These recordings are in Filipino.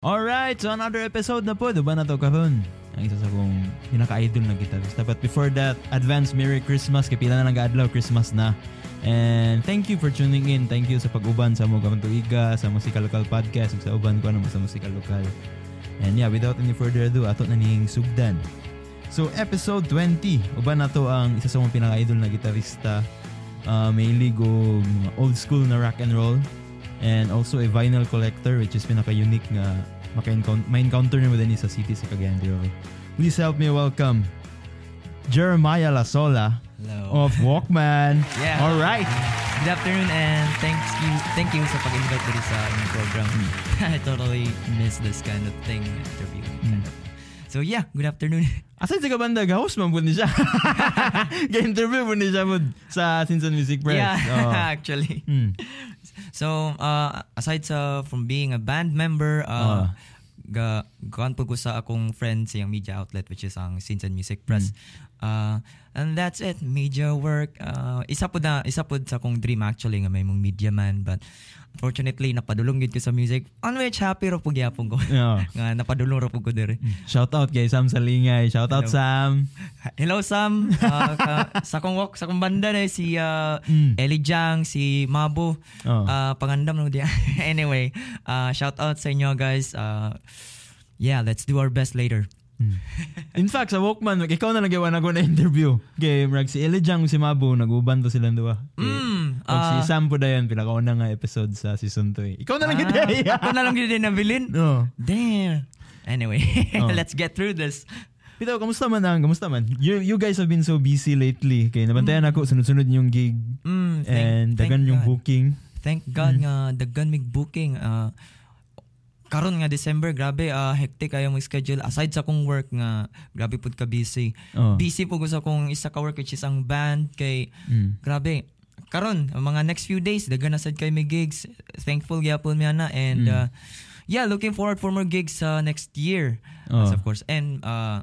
Alright, so another episode na po, diba na to kahon? Ang isa sa kong pinaka-idol na gitarista. But before that, advance Merry Christmas. Kay pila na nag-adlaw, Christmas na. And thank you for tuning in. Thank you sa pag-uban sa mga Tuiga, sa Musika Lokal Podcast, sa uban ko naman sa Musika Lokal. And yeah, without any further ado, ato na ning sugdan. So episode 20, uban na to ang isa sa mga pinaka-idol na gitarista. Uh, mainly go mga old school na rock and roll and also a vinyl collector which is pinaka-unique nga maka-encounter, ma-encounter nyo din sa city sa Cagayan de Oro. Please help me welcome Jeremiah Lasola Hello. of Walkman. Yeah. All right. Good afternoon and thanks you thank you sa pag-invite dito sa inyong program. I totally miss this kind of thing, interview. Mm. So yeah, good afternoon. Asan si kabanda? Host man po ni siya. Ga-interview po ni siya po sa Sinson Music Press. yeah, Oh. actually. Mm. So, uh, aside sa from being a band member, uh, Ah. ga gaan po ko sa akong friend sa yung media outlet which is ang Sinsan Music Press. Uh, and that's it. Media work. Uh, isa po na isa po sa akong dream actually nga may mong media man but unfortunately napadulong gid ko sa music. On which happy ro po gyapon ko. Yeah. nga napadulong ro po ko dire. Shout out kay Sam Salingay. Shout out Hello. Sam. Hello Sam. Uh, ka, sa akong walk sa akong banda na si uh, Mm. Ellie Jang, si Mabo. Oh. Ah, pangandam no dia. anyway, uh, shout out sa inyo guys. Uh, yeah, let's do our best later. Mm. In fact, sa Walkman, ikaw na nagawa na ko na interview. Kay Marag si Elijang si Mabu, nag-uban to silang duwa. Okay. Mm, Pag si ah, Sam po dayon, pinakauna nga episode sa season 2 eh. Ikaw na lang ah, gid Ako na lang din nabilin. No. Damn. Anyway, Oh. let's get through this. Pito, kamusta man ang? Kamusta man? You, you guys have been so busy lately. Kay nabantayan ako, sunod-sunod yung gig. Mm, thank, and dagan yung God. booking. Thank God Mm. nga daggan mig booking. Uh, karon nga December, grabe uh, hectic kayo mo schedule. Aside sa kong work nga, grabe pud ka busy. Oh. Busy ko sa kong isa ka work which is ang band kay Mm. grabe karon mga next few days dagan na sad kay may gigs thankful gyapon mi ana and Mm. uh, yeah looking forward for more gigs sa next year Oh. As of course and uh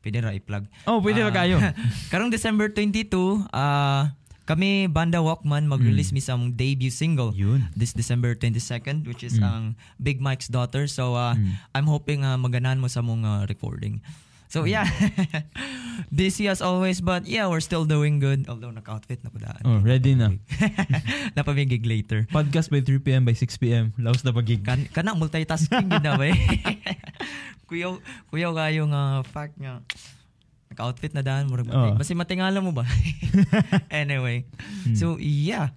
pwede ra i-plug Oh, pwede Ah, kayo? karong December 22 uh, kami banda Walkman mag-release mi sa among debut single Yun. this December 22nd which is Mm. ang Big Mike's daughter so uh, Mm. I'm hoping uh, maganan mo sa mong uh, recording so yeah busy as always but yeah we're still doing good although naka-outfit na ko daan Oh, ready na. napamigig later Podcast by 3 p.m. by 6 p.m. Laos na pag-gig. kan kana multitasking gid na ba eh. kuyaw kuyaw kayo nga fact nga naka-outfit na daan mo Oh. basi matingala mo ba anyway Hmm. so yeah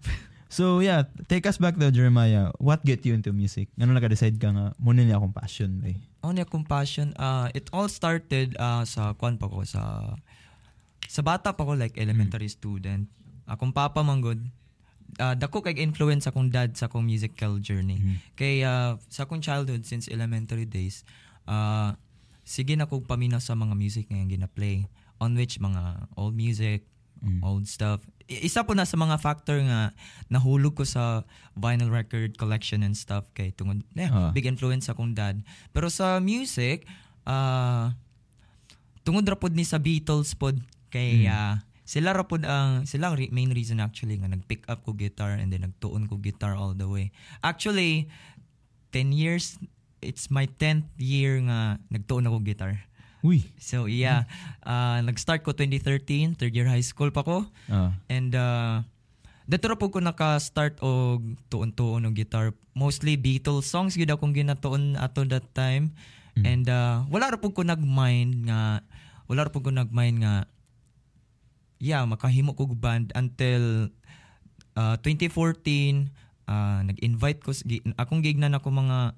So yeah, take us back though, Jeremiah. What get you into music? Ano naka-decide ka nga, muna niya akong passion eh. on your compassion uh it all started uh sa kwan pa ko sa sa bata pa ko like elementary student akong papa manggod uh, dako kay influence akong dad sa akong musical journey Mhm. kay uh, sa akong childhood since elementary days uh sige na kog paminaw sa mga music nga gina-play on which mga old music Mm. old stuff I- isa po na sa mga factor nga nahulog ko sa vinyl record collection and stuff kay tungod eh, Ah. big influence akong dad pero sa music ah tungod ra pod ni sa Beatles pod kay Mm. ah, sila ra pod ang sila ang re- main reason actually nga nag-pick up ko guitar and then nagtuon ko guitar all the way actually 10 years it's my 10th year nga nagtuon ako guitar Uy. so yeah ah, nag-start ko 2013 third year high school pa ko Ah. And uh, Dato ra po ko naka-start og tuon-tuon og guitar. Mostly Beatles songs gid akong ginatuon ato that time. Mm. And uh, wala ra po ko nag-mind nga wala ra po ko nag-mind nga yeah, makahimo ko band until uh, 2014 uh, nag-invite ko akong gignan ako mga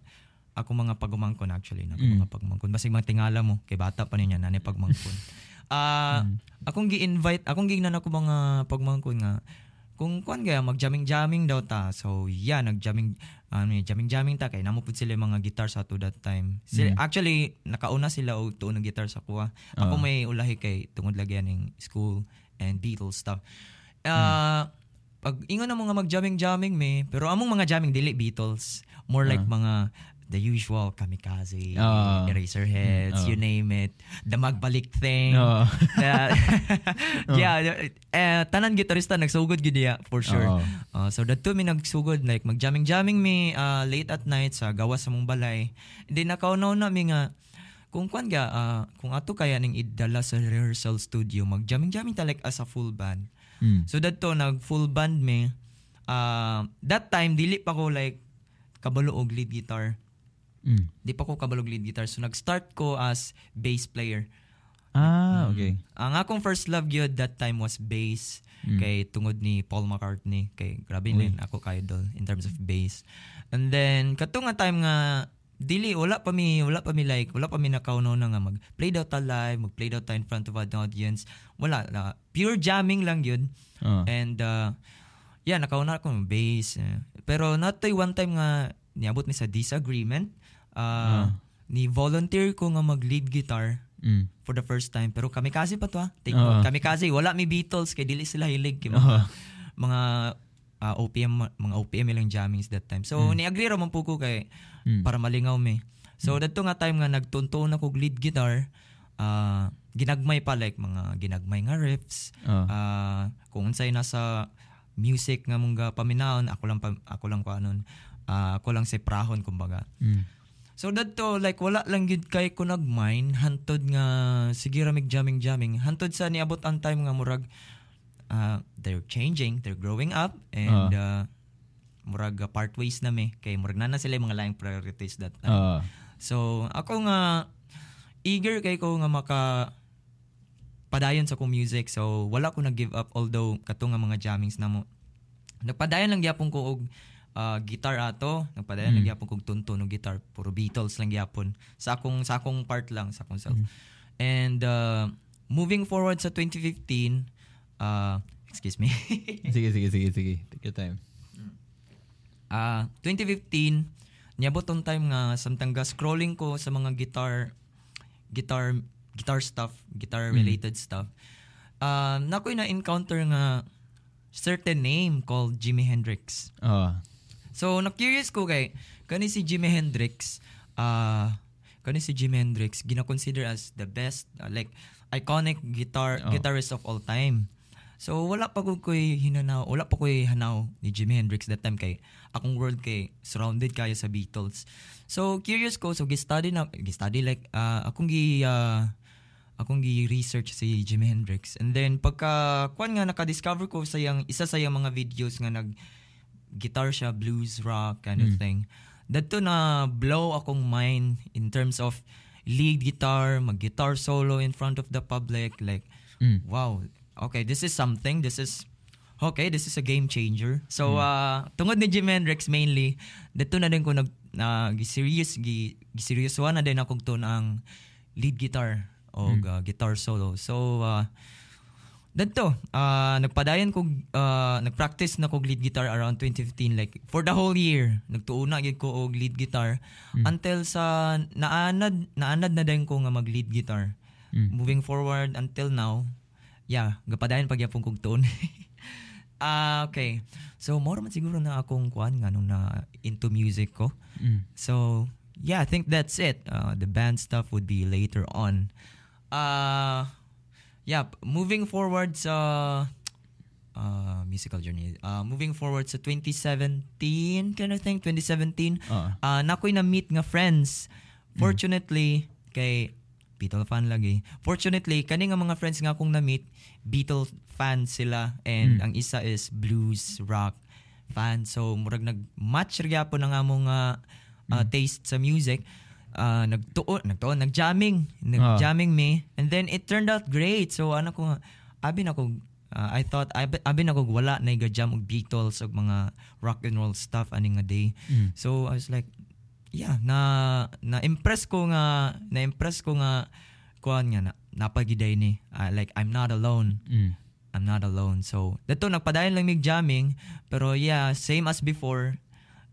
ako mga pagumangkon actually na Mm. mga pagmangkon basig mga tingala mo kay bata pa niya nani pagmangkon ah Mm. akong gi-invite akong gignan ako mga pagmangkon nga kung kuan gaya mag-jamming-jamming daw ta. So yeah, nag-jamming ano eh, jamming-jamming ta kay namo pud sila mga guitar sa to that time. Sila, Mm. Actually, nakauna sila og tuon ng guitar sa kuha. Ako Ah. may ulahi kay tungod lagyan ning school and Beatles stuff. Ah, pag ingon na mga mag-jamming-jamming me, pero among mga jamming dili Beatles, more like Ah. mga the usual kamikaze, Oo. eraserheads, Mm, oo. you name it. The magbalik thing. Oo. Uh, yeah, eh, tanan gitarista nagsugod gid niya for sure. Oo. Uh, so dadto mi nagsugod like magjamming-jamming mi uh, late at night sa gawas sa mong balay. And then nakaunaw na mi nga kung kwan ga uh, kung ato kaya ning idala sa rehearsal studio magjamming-jamming ta like as a full band. Mm. So dadto nag full band mi. Uh, that time dili pa ko like kabalo og lead guitar. Mm. Di pa ko kabalo og lead guitar. So nag-start ko as bass player. Ah, okay. Ang akong first love gyud that time was bass Mm. kay tungod ni Paul McCartney kay grabe din ako ka idol in terms of bass. And then kato nga time nga dili wala pa mi wala pa mi like wala pa mi nakauno na nga mag play daw ta live, mag play daw ta in front of an audience. Wala na pure jamming lang yun. Oo. And uh, yeah, nakauna ko ng bass. eh. Pero natoy one time nga niabot mi sa disagreement. Uh, Ni volunteer ko nga mag lead guitar Mm. for the first time. Pero kamikaze pa to ha. Take Oo. note. Kamikaze, wala mi Beatles kay dili sila hilig kay mga, mga ah, OPM mga OPM ilang jammings that time. So ni-agree ra man po ko kay Mm. para malingaw mi. So dadto nga time nga nagtunto na kog lead guitar, ah ginagmay pa like mga ginagmay nga riffs. Oo. Ah, kung unsay nasa music nga mong paminaon, ako lang pa, ako lang ko anon. ah, ako lang si prahon kumbaga. Mm. So dadto like wala lang gid kay ko nagmine hantod nga sige ra mig jamming jamming hantod sa niabot ang time nga murag uh, they're changing, they're growing up and uh, murag uh, part ways na mi kay murag na na sila yung mga laing priorities that time. Oo. So ako nga eager kay ko nga maka padayon sa kong music. So wala ko nag-give up although kato nga mga jammings na mo. Nagpadayon lang gyapon ko og ah, guitar ato nagpadayon lang gyapon kog tunto no guitar puro Beatles lang gyapon sa akong sa akong part lang sa akong self and uh, moving forward sa 2015 uh, excuse me Sige, sige, sige, sige. Take your time. Ah, 2015 niabot tong time nga samtang ga scrolling ko sa mga guitar guitar guitar stuff, guitar related stuff. Ah, nakoy na encounter nga certain name called Jimi Hendrix. Oo. So na-curious ko kay kani si Jimi Hendrix ah kani si Jimi Hendrix gina-consider as the best ah, like iconic guitar Oh. guitarist of all time. So wala pa ko koy hinanaw, wala pa koy hanaw ni Jimi Hendrix that time kay akong world kay surrounded kayo sa Beatles. So curious ko so gi-study na gi-study like ah, akong gi ah, akong gi-research si Jimi Hendrix. And then pagka kuan nga naka-discover ko sa yang isa sa yang mga videos nga nag guitar siya, blues, rock kind of thing. Dadto na blow akong mind in terms of lead guitar, mag-guitar solo in front of the public like Mm. wow, okay, this is something. This is okay, this is a game changer. So uh tungod ni Jimi Hendrix mainly, dito na din ko nag na gi-serious gi, gi-serious na din akong tune ang lead guitar o uh, guitar solo. So uh Dadto, ah nagpadayon kog ah, nagpractice na kog lead guitar around 2015 like for the whole year. Nagtuuna gyud ko og lead guitar until sa naanad naanad na din ko nga mag lead guitar. Mm. Moving forward until now, yeah, gapadayon pagyapon kog tone. Ah, okay. So more man siguro na akong kuan nga nung na into music ko. Mm. So, yeah, I think that's it. Uh, the band stuff would be later on. Uh, yeah, moving forward sa uh, musical journey. Uh, moving forward sa 2017, kind of thing, 2017. Oo. Uh, nakoy na meet nga friends. Fortunately, kay Beatle fan lagi. Fortunately, kani nga mga friends nga akong na-meet, Beatle fan sila and ang isa is blues, rock fan. So murag nag-match ra gyapon ang among uh, uh, taste sa music. Uh, nagtuon, nagtuon, nag-jamming, nag-jamming me and then it turned out great. So ano ko abi na ko uh, I thought abi, abi na ko wala na jam og Beatles og mga rock and roll stuff ani nga day. Mm. So I was like yeah, na na impress ko nga na impress ko nga kuan nga na napagiday ni Ah, like I'm not alone. Mm. I'm not alone. So dato nagpadayon lang mig jamming pero yeah, same as before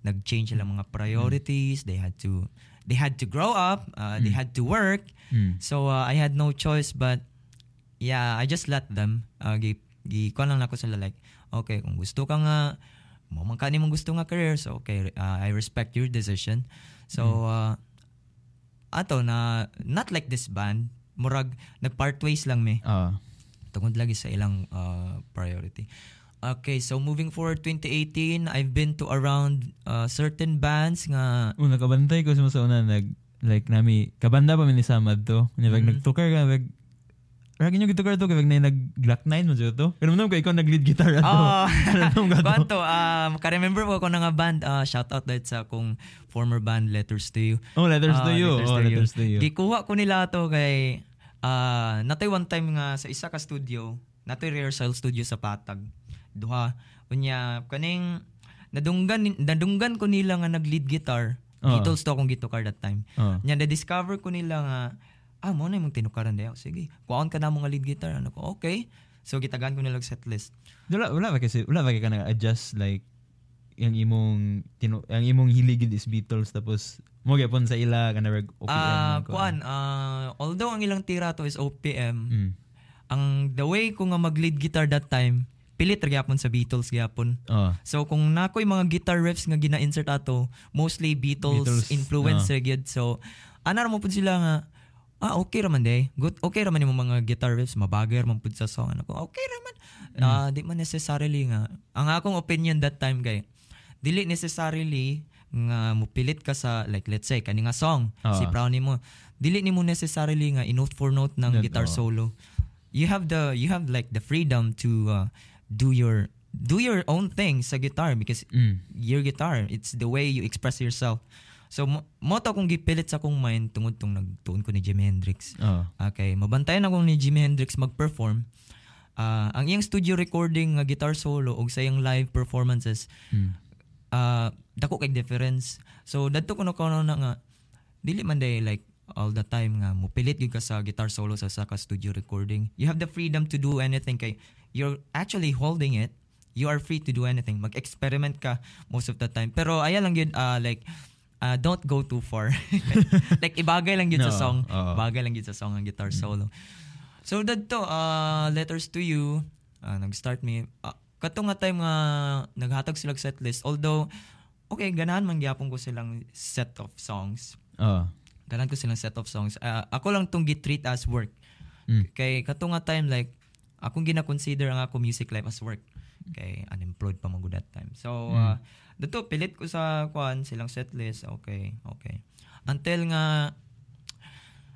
nag-change sila mga priorities. They had to they had to grow up, uh, they had to work. Mm. So uh, I had no choice but yeah, I just let them. Uh, gi, gi lang ako sila like, okay, kung gusto ka nga, mo man kani mong gusto nga career, so okay, uh, I respect your decision. So uh, ato na not like this band, murag nag-part ways lang me. Oh. Tungod lagi sa ilang uh, priority. Okay, so moving forward 2018, I've been to around uh, certain bands nga Una kabantay ko sa una nag like nami kabanda pa mi ni Samad to. Nya mm Mhm. nagtukar ka nag Ragi nyo gitukar to kay na nag Glock 9 mo jud to. Pero mo ko ikaw nag lead guitar ato. Oh, ka to. Kwanto, um, ka-remember ko ako nga band, uh, shout out dahil sa akong former band, Letters to You. Oh, letters to Ah, you. Letters oh, to You. letters to you. Gikuha ko nila to kay, uh, natay one time nga sa isa ka studio, natay rehearsal studio sa Patag. Duha. Unya, kaning, nadunggan, nadunggan ko nila nga nag-lead guitar. Oo. Beatles to akong gitukar that time. Oh. Nya na-discover ko nila nga, ah, mo na yung tinukaran dayo. Sige, kuhaan ka na mga lead guitar. Ano ko, okay. So, gitagan ko nila setlist. Wala wala ba kasi wala ba kay ka adjust like yung imong tinu, ang imong hiligid is Beatles tapos mo gyapon sa ila kana reg OPM. Ah, man ko. kuan, ah, although ang ilang tira to is OPM, Mm. ang the way ko nga mag-lead guitar that time, pilit ra gyapon sa Beatles gyapon. Oh. So kung nakoy mga guitar riffs nga gina-insert ato, mostly Beatles, Beatles, influence ra gyud. So ana mo pud sila nga ah okay ra man day. Good okay ra man yung mga guitar riffs, mabagay ra man pud sa song. Ano ko, okay ra man. Mm. Ah, di man necessarily nga. Ang akong opinion that time kay dili necessarily nga mupilit ka sa like let's say kani nga song Ah. si Brownie mo dili nimo necessarily nga i-note for note ng That, guitar oo. solo you have the you have like the freedom to uh, do your do your own thing sa guitar because Mm. your guitar it's the way you express yourself so mo, mo to akong gipilit sa akong mind tungod tong nagtuon ko ni Jimi Hendrix Oh. okay mabantayan ako ni Jimi Hendrix mag-perform Ah, ang iyang studio recording nga guitar solo ug sa iyang live performances Mm. uh, dako kay difference. So dadto ko na kono na nga dili man day like all the time nga mupilit gyud ka sa guitar solo sa saka studio recording. You have the freedom to do anything kay you're actually holding it. You are free to do anything. Mag-experiment ka most of the time. Pero aya lang yun uh, like uh, don't go too far. like ibagay lang yun sa No, song. oo. Bagay lang yun sa song ang guitar solo. So dadto uh, letters to you uh, nag-start me uh, kato nga time nga naghatag sila og setlist although okay ganahan man gyapon ko silang set of songs Oh. ganahan ko silang set of songs Ah, ako lang tong gitreat as work Mm. kay kato nga time like akong gina-consider ang ako music life as work kay unemployed pa magud that time so uh, dato pilit ko sa kwan silang setlist okay okay until nga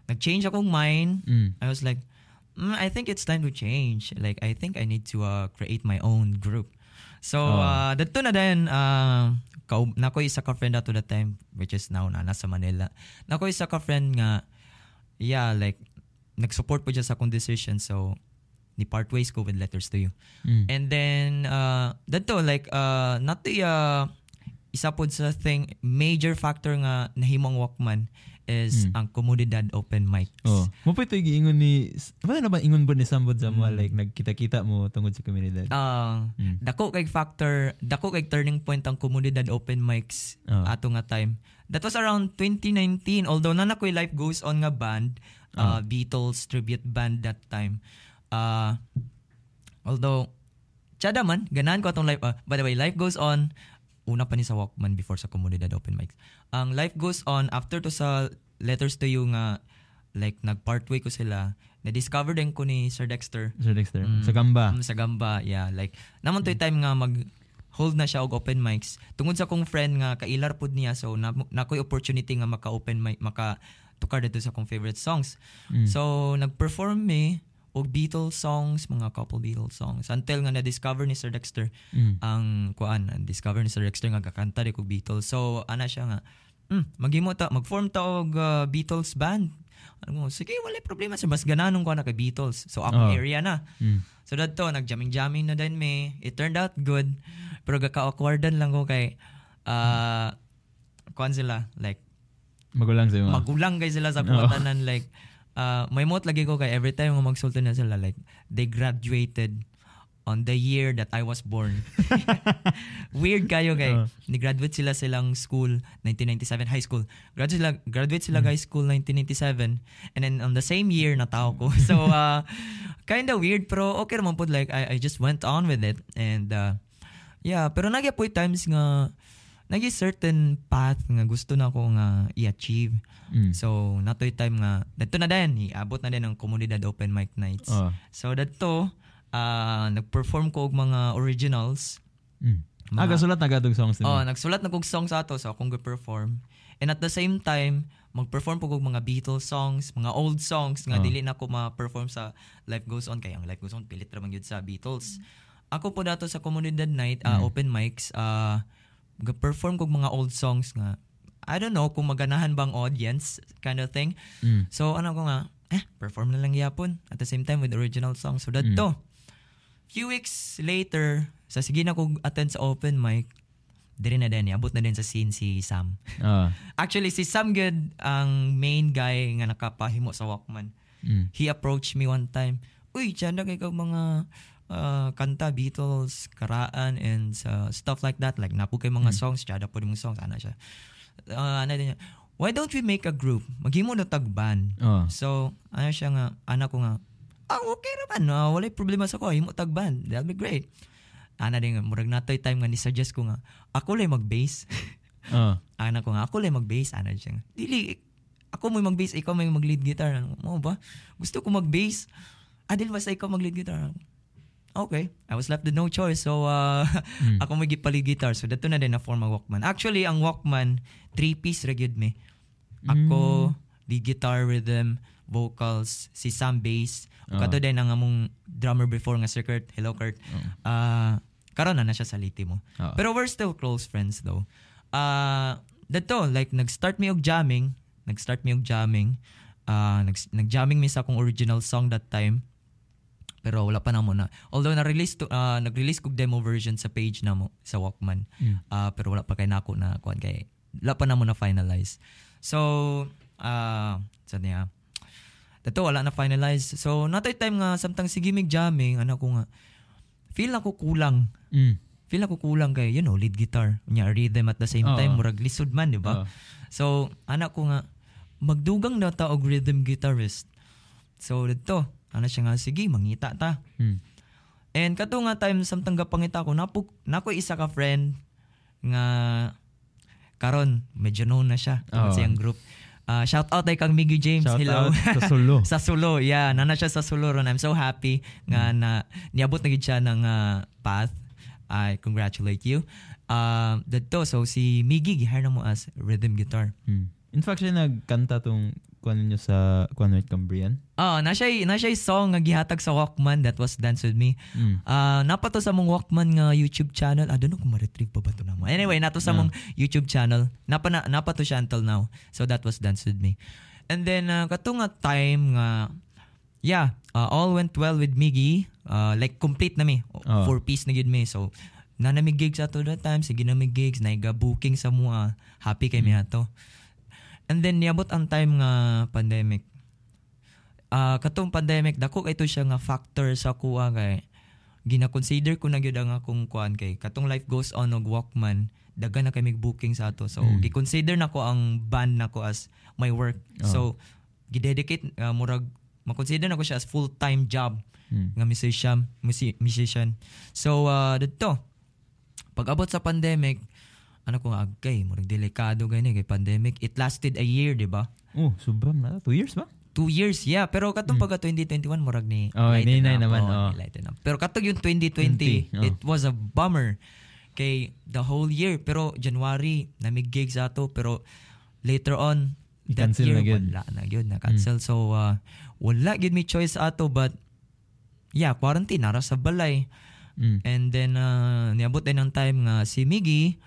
nag-change akong mind Mm. I was like, mm, I think it's time to change. Like, I think I need to uh, create my own group. So, Oh. uh, dato na din, uh, kau, nako isa ka friend ato that time, which is now na, nasa Manila. Nako isa ka friend nga, yeah, like, nag-support po dyan sa akong decision. So, ni part ways ko with letters to you. Mm. And then, uh, dato, like, uh, not the, uh, isa po sa thing, major factor nga nahimong Walkman is Mm. ang komunidad open mics. Oh. Mo pa giingon ni Wala na ba ingon ba ni Sambod sa mo Mm. like nagkita-kita mo tungod sa komunidad? Ah, Mm. dako kay factor, dako kay turning point ang komunidad open mics Oh. ato nga time. That was around 2019 although na nakoy Life Goes On nga band, uh, Beatles tribute band that time. Uh, although Tsada man, ganahan ko atong life. ah, by the way, Life Goes On, una pa ni sa Walkman before sa komunidad open mics. Ang Life Goes On, after to sa Letters to You nga, like, nag-part way ko sila, na-discover din ko ni Sir Dexter, Sir Dexter. Mm. Sa Gamba. Mm, sa Gamba, yeah. Like, naman to'y time nga mag hold na siya og open mics. Tungod sa kong friend nga kailar pud niya so na, nakoy opportunity nga maka open mic maka tukar dito sa kong favorite songs. Mm. So nag-perform me og Beatles songs, mga couple Beatles songs until nga na-discover ni Sir Dexter Mm. ang kuan, discover ni Sir Dexter nga kakanta ri kog Beatles. So ana siya nga mm, maghimo ta mag-form ta og uh, Beatles band. Ano mo, sige, wala problema sir. Mas gananong ko na kay Beatles. So, akong Oh. area na. Mm. So dadto nagjamming-jamming na din me. It turned out good. Pero gaka-awkwardan lang ko kay uh, kuan sila like Magulang mo. magulang kay sila sa kuwatanan like uh, may mot lagi ko kay every time magsulti na sila like they graduated on the year that I was born. Weird kayo kay Oo. ni-graduate sila silang school 1997 high school. Graduate sila graduate sila high school 1997 and then on the same year natao ko. So uh kind of weird pero okay naman po like I, I just went on with it and uh, yeah pero nagya po times nga nagi certain path nga gusto na ko nga i-achieve. Mm. So, natoy time nga, dito na din, iabot na din ang komunidad open mic nights. Oh. So, dito, ah nag-perform ko og mga originals. Mm. Ah, Mga- gasulat na gadong songs Oh, nila. nagsulat na kog song sa ato, so akong perform And at the same time, mag-perform po kog mga Beatles songs, mga old songs nga Oh. dili na ko ma-perform sa Life Goes On kay ang Life Goes On pilit ra man gyud sa Beatles. Ako po dato sa Comunidad Night, ah, Mm. open mics, ah perform kog mga old songs nga I don't know kung maganahan bang audience kind of thing. Mm. So ano ko nga, eh, perform na lang yapon at the same time with original songs. So that Mm. to. Few weeks later, sa sige na kog attend sa open mic, diri na din, abot na din sa scene si Sam. Ah. Actually, si Sam good ang main guy nga nakapahimo sa Walkman. Mm. He approached me one time, Uy, dyan na kayo mga ah, kanta, Beatles, karaan, and sa stuff like that. Like, napo kay mga songs, dyan po mong songs, ana siya. Ah, ano din Why don't we make a group? Maghimo na tagban. Oh. So, ano siya nga, anak ko nga, ah, okay naman, uh, wala problema sa ko, himo tagban, that'll be great. Ana din nga, murag natoy time nga ni-suggest ko nga, ako lang mag-bass. Oh. anak ko nga, ako lang mag-bass, ana siya nga. Dili, ako mo mag-bass, ikaw may mag-lead guitar. Ano, mo ba? Gusto ko mag-bass. Ah, dili basta ikaw mag-lead guitar. Okay. I was left with no choice. So, uh, Mm. ako may gipali guitar. So, dato na din na form ang Walkman. Actually, ang Walkman, three-piece ra gyud me. Ako, the guitar rhythm, vocals, si Sam bass. Oh. Kato din ang among drummer before nga Sir Kurt. Hello Kurt. Ah, karon na na siya sa liti mo. Oo. Pero we're still close friends though. Ah, dato like nag-start mi og jamming, nag-start mi og jamming. Ah, nag nag-jamming mi sa akong original song that time. Pero wala pa na mo na. Although na-release to, ah, nag-release kog demo version sa page na mo sa Walkman. Mm. Ah, pero wala pa kay nako na kuan kay wala pa na mo na finalize. So, ah, sa niya. Dato wala na finalize. So, natay time nga samtang sige mig jamming, ano ko nga feel na ko kulang. Mm. Feel na ko kulang kay, you know, lead guitar. Nya rhythm at the same Oo. time murag lisod man, di ba? So, anak ko nga magdugang na ta og rhythm guitarist. So, dito, ano siya nga sige, mangita ta. Mm. And kato nga time samtang gapangita ko napo nako isa ka friend nga karon medyo known na siya Oo. sa group. Ah, shout out ay kang Miggy James. Shout Hello. out sa Sulo. sa Sulo. Yeah, nana siya sa Sulo ron. I'm so happy nga na niabot na gid siya ng ah, path. I congratulate you. Um, dito, so si Miggy gihire na mo as rhythm guitar. Mm. In fact, siya nagkanta tong kuan ninyo sa kuan with Cambrian. Ah, na siya na siya song nga gihatag sa Walkman that was Dance with Me. Mm. Ah, napato sa mong Walkman nga YouTube channel. I don't know kung ma-retrieve pa ba to na mo. Anyway, nato sa Ah. mong YouTube channel. Napa na, napato siya until now. So that was Dance With Me. And then, uh, kato nga time nga, yeah, uh, all went well with Miggy. Uh, like, complete na mi. Oh. Four piece na gid mi. So, na nami gigs ato that time. Sige na mi gigs. Naiga booking sa mga. Happy kay mi ato. And then, niabot ang time nga pandemic ah katong pandemic dako kay ito siya nga factor sa kuha kay gina-consider ko na gyud ang akong kuan kay katong life goes on og Walkman daga na kay mig booking sa ato so Mm. gi-consider nako ang band nako as my work Oh. so gi-dedicate ah, murag ma-consider nako siya as full-time job Mm. nga musician musi- musician so uh, dito pag abot sa pandemic ano ko nga agkay murag delikado gani kay pandemic it lasted a year di ba Oh, sobrang na. Two years ba? Two years, yeah. Pero katong pagka 2021, murag ni Hmm. Oh, lighten up. naman, Oo, oh. lighten up. Pero katong yung 2020, 20, oh. it was a bummer. Kay the whole year. Pero January, namig gigs ato. Pero later on, that I-cancel year, na gyud. wala na yun. Na-cancel. So, uh, wala gyud me choice ato. But, yeah, quarantine, nara sa balay. Mm. And then, uh, niabot din ng time nga si Miggy,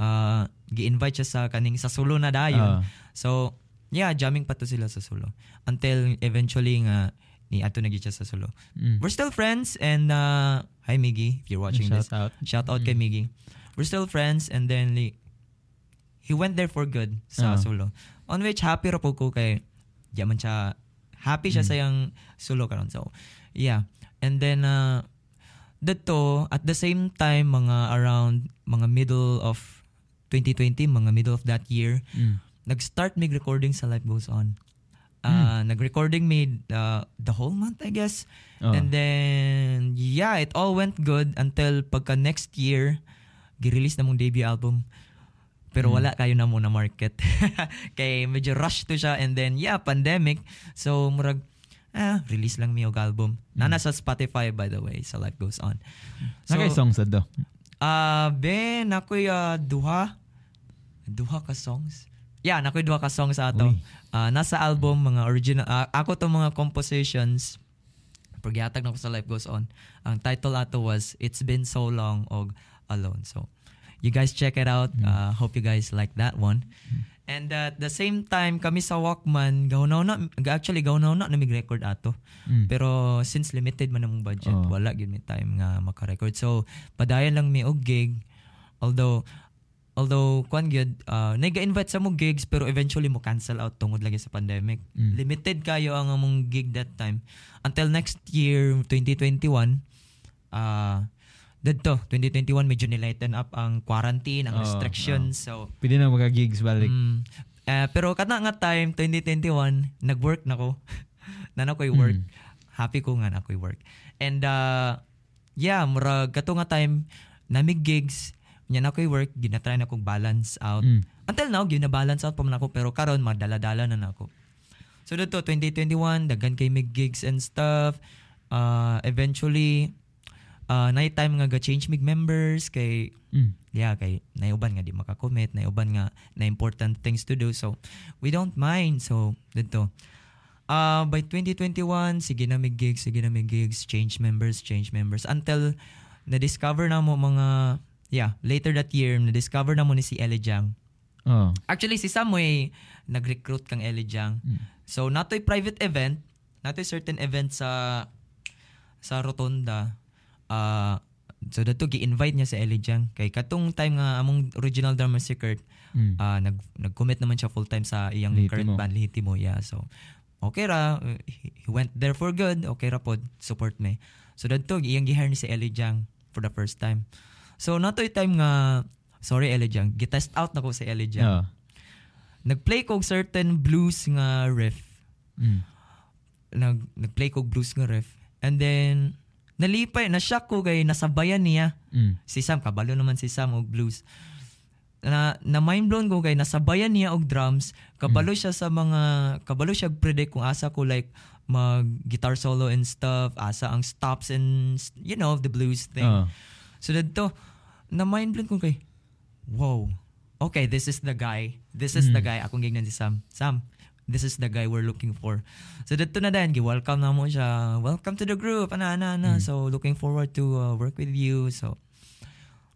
uh, gi-invite siya sa kaning sa solo na dayon. So, yeah, jamming pa to sila sa solo. Until eventually nga, ni ato na siya sa solo. Mm. We're still friends and, uh, hi Miggy, if you're watching Shout this. out. Shout out kay Miggy. We're still friends and then, li- he went there for good sa solo. On which, happy ra po ko kay, yaman siya, happy siya sa yung solo karon So, yeah. And then, uh, dito, at the same time, mga around, mga middle of 2020, mga middle of that year, Mm. nag-start mig recording sa Life Goes On. Uh, Nag-recording me uh, the whole month, I guess. Oh. And then, yeah, it all went good until pagka next year, gi-release na mong debut album. Pero Mm. wala kayo na muna market. Kay medyo rush to siya and then yeah, pandemic. So murag ah, release lang mi og album. Na nasa Spotify by the way, so life goes on. So, Nakay songs sa do. Ah, ben ako'y ah, duha duha ka songs. Yeah, nakoy duha ka songs ato. Uy. Ah, nasa album mga original ah, ako to mga compositions Pagyatag na ko sa Life Goes On. Ang title ato was It's Been So Long og Alone. So, you guys check it out. Uh, hope you guys like that one. And uh, at the same time, kami sa Walkman, gawnaw na, actually gawnaw na namig record ato. Mm. Pero since limited man among budget, Oo. wala gyud mi time nga maka-record. So padayon lang mi og gig. Although although kwan gyud uh, nag-invite sa mo gigs pero eventually mo cancel out tungod lagi sa pandemic. Mm. Limited kayo ang among gig that time. Until next year 2021 uh dito 2021 medyo nilighten up ang quarantine, ang Oo, restrictions. So Pwede na mga-gigs balik. Mm. Eh, pero kana nga time 2021 nag-work na ko. na na ko'y work. Mm. Happy ko nga na ko'y work. And uh, yeah, murag kato nga time namig gigs nya na ko'y work, ginatry na kong balance out. Mm. Until now, gina-balance out pa man ako pero karon madala-dala na na ako. So dito 2021 daghan kay mig gigs and stuff. Uh, eventually uh, night time nga ga-change mig members kay Mm. yeah, kay naiuban nga di makakommit, naiuban nga na important things to do. So, we don't mind. So, dito. Uh, by 2021, sige na may gigs, sige na may gigs, change members, change members. Until na-discover na mo mga, yeah, later that year, na-discover na mo ni si Ellie Jiang. Oh. Actually, si Samoy, nag-recruit kang Ellie Jiang. Mm. So, nato'y private event, nato'y certain event sa sa Rotonda. Uh, so, dato gi-invite niya sa Ellie Jiang. Kay katong time nga among original drummer si Kurt, Mm. ah, nag nag-commit naman siya full time sa iyang Lihitimo. current band Lihitimo. Yeah, so okay ra uh, he went there for good. Okay ra pod support me. So dadto iyang gihire ni si Ellie Jiang for the first time. So natoy time nga sorry Ellie Jiang, gitest out na ko si Ellie Jiang. Oh. Nagplay ko og certain blues nga riff. Mm. Nag nagplay ko og blues nga riff. And then nalipay na shock ko kay nasabayan niya Mm. si Sam kabalo naman si Sam og blues na na mind blown ko kay nasabayan niya og drums kabalo siya sa mga kabalo siya predict kung asa ko like mag guitar solo and stuff asa ang stops and you know the blues thing Oh. so dito na mind blown ko kay wow okay this is the guy this is the Mm. guy akong gignan si Sam Sam this is the guy we're looking for so dito na din gi-welcome na mo siya welcome to the group ana ana ana Mm. so looking forward to uh, work with you so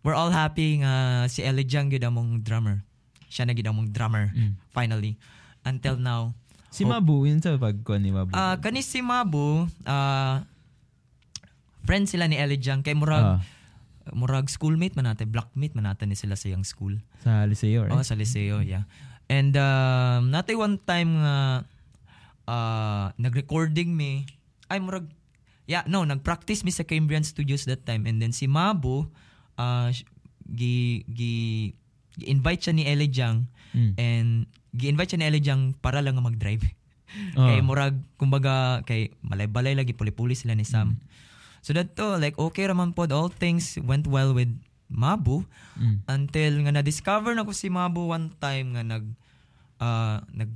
we're all happy nga si Ellie Jiang gid among drummer siya na gid among drummer Mm. finally until now Si Oh. Mabu, yun sa pagkuhan ni Mabu. ah kani si Mabu ah friend sila ni Ellie Jiang kay murag Ah, murag schoolmate man natin blockmate man natin ni sila sa iyang school sa Liceo, right? Oh, sa Liceo, yeah. And um, natay one time nga uh, nag-recording me. Ay, murag, yeah, no, nag-practice me sa Cambrian Studios that time. And then si Mabu, uh, gi, gi, gi-invite siya ni Ellie Jiang Mm. and gi-invite siya ni Ellie Jiang para lang mag-drive. Oh. Kay murag, kumbaga, kay malay-balay lagi, puli-puli sila ni Sam. Mm. So that to, like, okay raman pod, all things went well with Mabu Mm. until nga na-discover na ko si Mabu one time nga nag ah, nag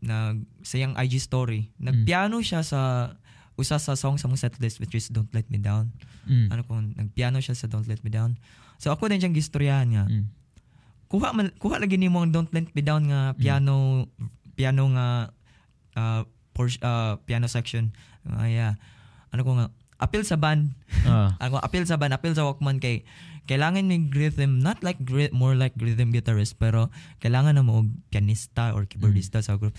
nag sayang IG story. Nagpiano siya sa usa sa song sa mong setlist which is Don't Let Me Down. Mm. Ano kung nagpiano siya sa Don't Let Me Down. So ako din siyang gistoryahan nga. Mm. Kuha man, kuha lagi nimo ang Don't Let Me Down nga piano piano nga ah, por- ah, piano section. Ah, yeah. Ano ko nga appeal sa band. Ah. Ako appeal sa band, appeal sa Walkman kay kailangan may rhythm, not like more like rhythm guitarist, pero kailangan na mo og pianista or keyboardista sa group.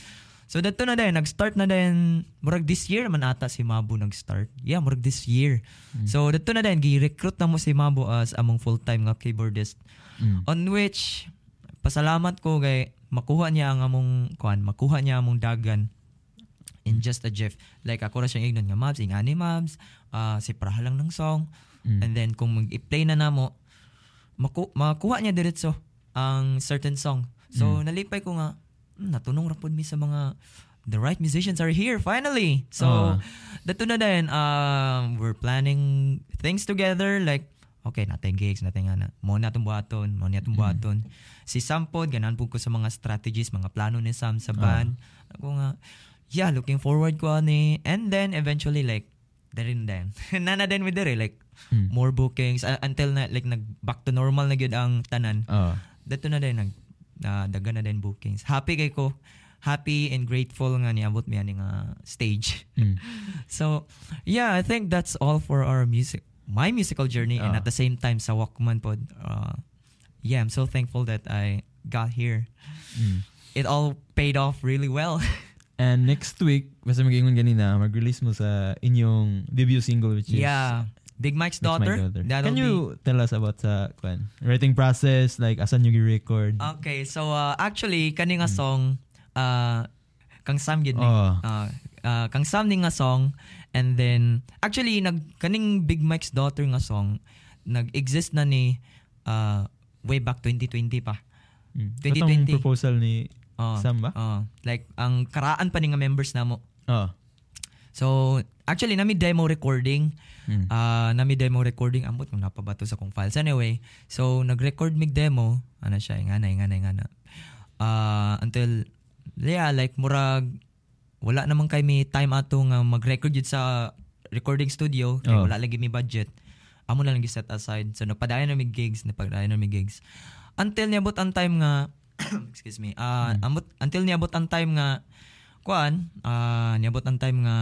So dato na din, nag-start na din, murag this year man ata si Mabu nag-start. Yeah, murag this year. So dato na din, gi-recruit na mo si Mabu as among full-time nga keyboardist. Mm. On which, pasalamat ko kay makuha niya ang among, kuan, makuha niya among dagan in just a jiff. Like ako ra siyang ignon nga Mabs, ingani Mabs, ah si Praha lang ng song. Mm. And then kung mag-i-play na namo, maku- makuha niya diretso ang certain song. So nalipay ko nga, hmm, natunong ra pud mi sa mga the right musicians are here finally. So dato na din um we're planning things together like okay, natay gigs, natay nga na. Mo na itong buhaton, mo na itong Mm. buhaton. Si Sam po, ganan po ko sa mga strategies, mga plano ni Sam sa band. Ako nga, yeah, looking forward ko ani. And then, eventually, like, darin din. Nana din with dere, like, Mm. more bookings uh, until na like nag back to normal na gyud ang tanan Oh. dato na din nag uh, daga na din bookings happy kay ko happy and grateful nga niabot mi ani nga stage Mm. so yeah i think that's all for our music my musical journey and Ah. at the same time sa Walkman pod uh, yeah i'm so thankful that i got here Mm. it all paid off really well And next week, basta mag-ingon ganina, mag-release mo sa inyong debut single which is yeah Big Mike's daughter, Daughter. that'll Can be you tell us about sa kwan, writing process, like asan yung record? Okay, so uh, actually kani nga song uh kang Sam gid ni. Oh. Uh, uh, kang Sam ni nga song and then actually nag kaning Big Mike's daughter nga song nag-exist na ni uh, way back 2020 pa. Mm. 2020. Katong proposal ni Uh, Sam ba? uh, like ang karaan pa ni nga members namo. Oh. So actually nami demo recording Mm. Ah, nami demo recording ambot kung napabato sa kong files anyway. So nag-record mig demo, ano siya, ingana ingana ingana. Ah, until yeah, like murag wala naman kay mi time ato nga mag-record yun sa recording studio, kay Oh. wala lagi mi budget. Amo na lang gi set aside. So nagpadayon na mi gigs, nagpadayon na mi gigs. Until niabot ang time nga excuse me. Ah, ambot until niabot ang time nga kuan, ah niabot ang time nga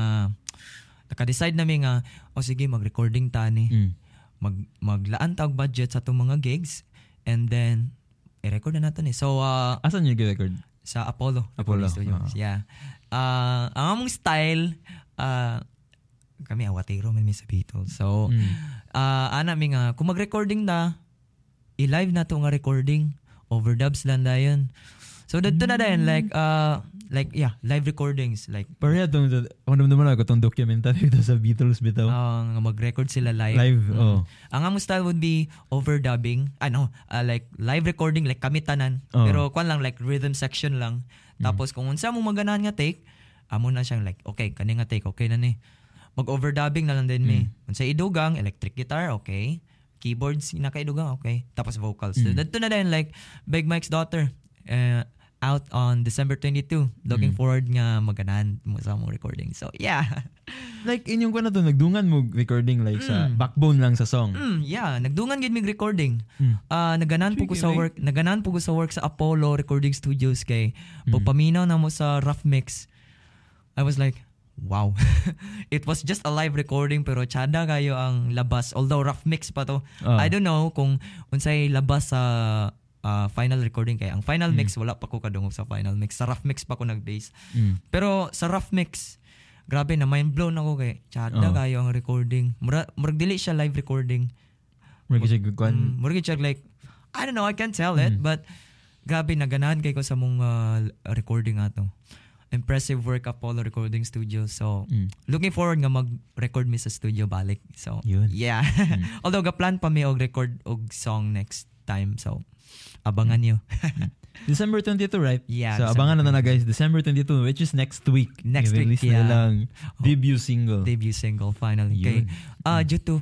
naka-decide nami nga o sige mag-recording ta ni Mm. mag maglaan ta og budget sa itong mga gigs and then i-record na nato ni so uh, Asan yung record? sa Apollo Apollo, Studios oo. yeah uh, ang among style uh, kami awatero man mi sa Beatles so Mm. uh, ana mi nga kung mag-recording na i-live na to nga recording overdubs lang dayon so dito na dayon like uh, like yeah live recordings like Pero yan, itong, ano naman ako, itong documentary ito sa Beatles bitaw. uh, nga mag-record sila live. Live, Mm. oh. Ang among style would be overdubbing. Ano, uh, like live recording like kami tanan. Oh. Pero kwan lang like rhythm section lang. Tapos kung unsa mo maganahan nga take, amo na siyang like okay, kani nga take, okay na ni. Mag-overdubbing na lang din mi. Unsa idugang, electric guitar, okay. Keyboards nakaidugang, okay. Tapos vocals. So, Mm. dito na din like Big Mike's daughter. Uh, out on December 22. Looking Mm. forward nga maganahan mo sa among recording. So, yeah. Like, inyong ko na to, nagdungan mo recording like sa Mm. backbone lang sa song. Mm, yeah, nagdungan gid mig recording. Mm. Ah, naganan po ko sa work, naganan po ko sa work sa Apollo Recording Studios kay Mm. pagpaminaw na mo sa rough mix. I was like, wow. It was just a live recording pero tsada kayo ang labas. Although rough mix pa to. Ah. I don't know kung unsay labas sa ah, final recording kay ang final mix wala pa ko kadungog sa final mix. Sa rough mix pa ko nag-base. Mm. Pero sa rough mix, grabe na mind blown ako kay tsada Oh. kayo ang recording. Mura, murag dili siya live recording. Mura kasi kwan. Mm, murag siya like I don't know, I can't tell it, but grabe naganahan kay ko sa mong uh, recording ato. Impressive work Apollo Recording Studio. So, Mm. looking forward nga mag-record mi sa studio balik. So, Yun. yeah. Although ga-plan pa mi og record og song next time. So, abangan niyo. December 22, right? Yeah, So, December abangan na na guys, December 22, which is next week. Next week, yeah. nilang Oh. debut single. Debut single finally. Yun. Kay, ah due to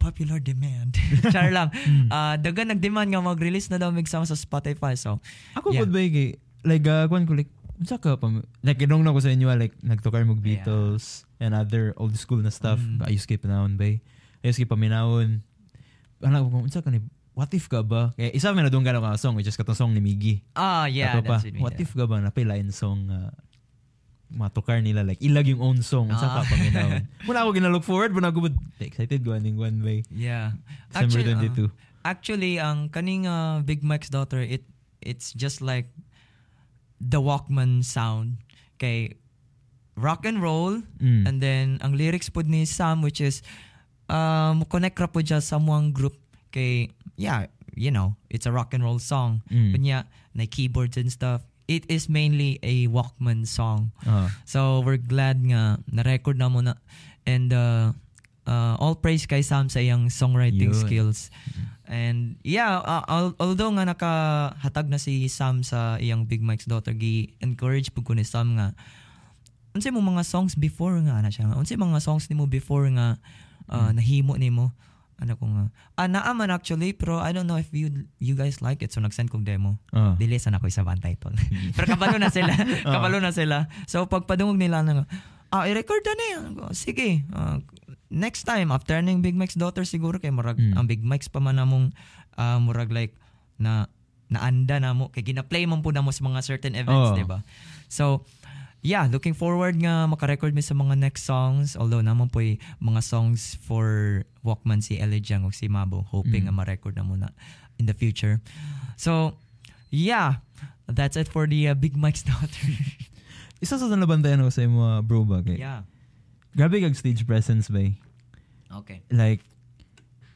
popular demand. Char lang. Ah, dagan nag-demand nga mag-release na daw mig sama sa Spotify. So, Ako Yeah. ba kay like uh, kwan ko like unsa ka pa like inong na ko sa inyo like nagtukar mo Yeah. Beatles and other old school na stuff. Mm. Ayos kay panahon ba? Ayos kay paminawon. Ano ko unsa ka ni What if ka ba? Kaya isa may nadunggan ako song which is katong song ni Miggy. ah yeah, Ato pa, that's it. what if ka ba napilain song uh, matukar nila like ilag yung own song unsa ka Ah. paminawon. Muna ako gina-look forward but ako excited go aning one way. Yeah. December Actually, uh, 22. actually ang kaning uh, Big Mike's daughter it it's just like the Walkman sound kay rock and roll Mm. and then ang lyrics pud ni Sam which is um connect ra pud sa muang group kay yeah you know it's a rock and roll song Mm. Kunya, na keyboards and stuff it is mainly a Walkman song Ah. So we're glad nga na-record na mo na and uh, uh, all praise kay Sam sa iyang songwriting Yun. skills. And yeah, uh, al- although nga nakahatag na si Sam sa iyang Big Mike's daughter, gi-encourage pud ko ni Sam nga unsay mo mga songs before nga ana siya nga? Unsay mga songs nimo before nga uh, nahimo nimo? Ano ko nga ah naa man actually pero I don't know if you you guys like it. So nag-send kong demo. Oh. dili sa ako isa bang title. Pero kabalo na sila kabalo na sila. So pagpadungog nila na ah i-record na niya. Sige ah, next time after ning Big Mike's daughter siguro kay murag Mm. ang Big Mike's pa man namong ah, murag like na naanda na mo kay gina-play man po na mo sa mga certain events Oh. di ba so yeah, looking forward nga makarecord mi sa mga next songs. Although naman po mga songs for Walkman si Elijang o si Mabo. Hoping Mm. nga ma-record na muna in the future. So, yeah. That's it for the uh, Big Mike's daughter. Isa sa nabantayan ko sa mga bro ba kay. yeah. Grabe kag stage presence ba. Okay. Like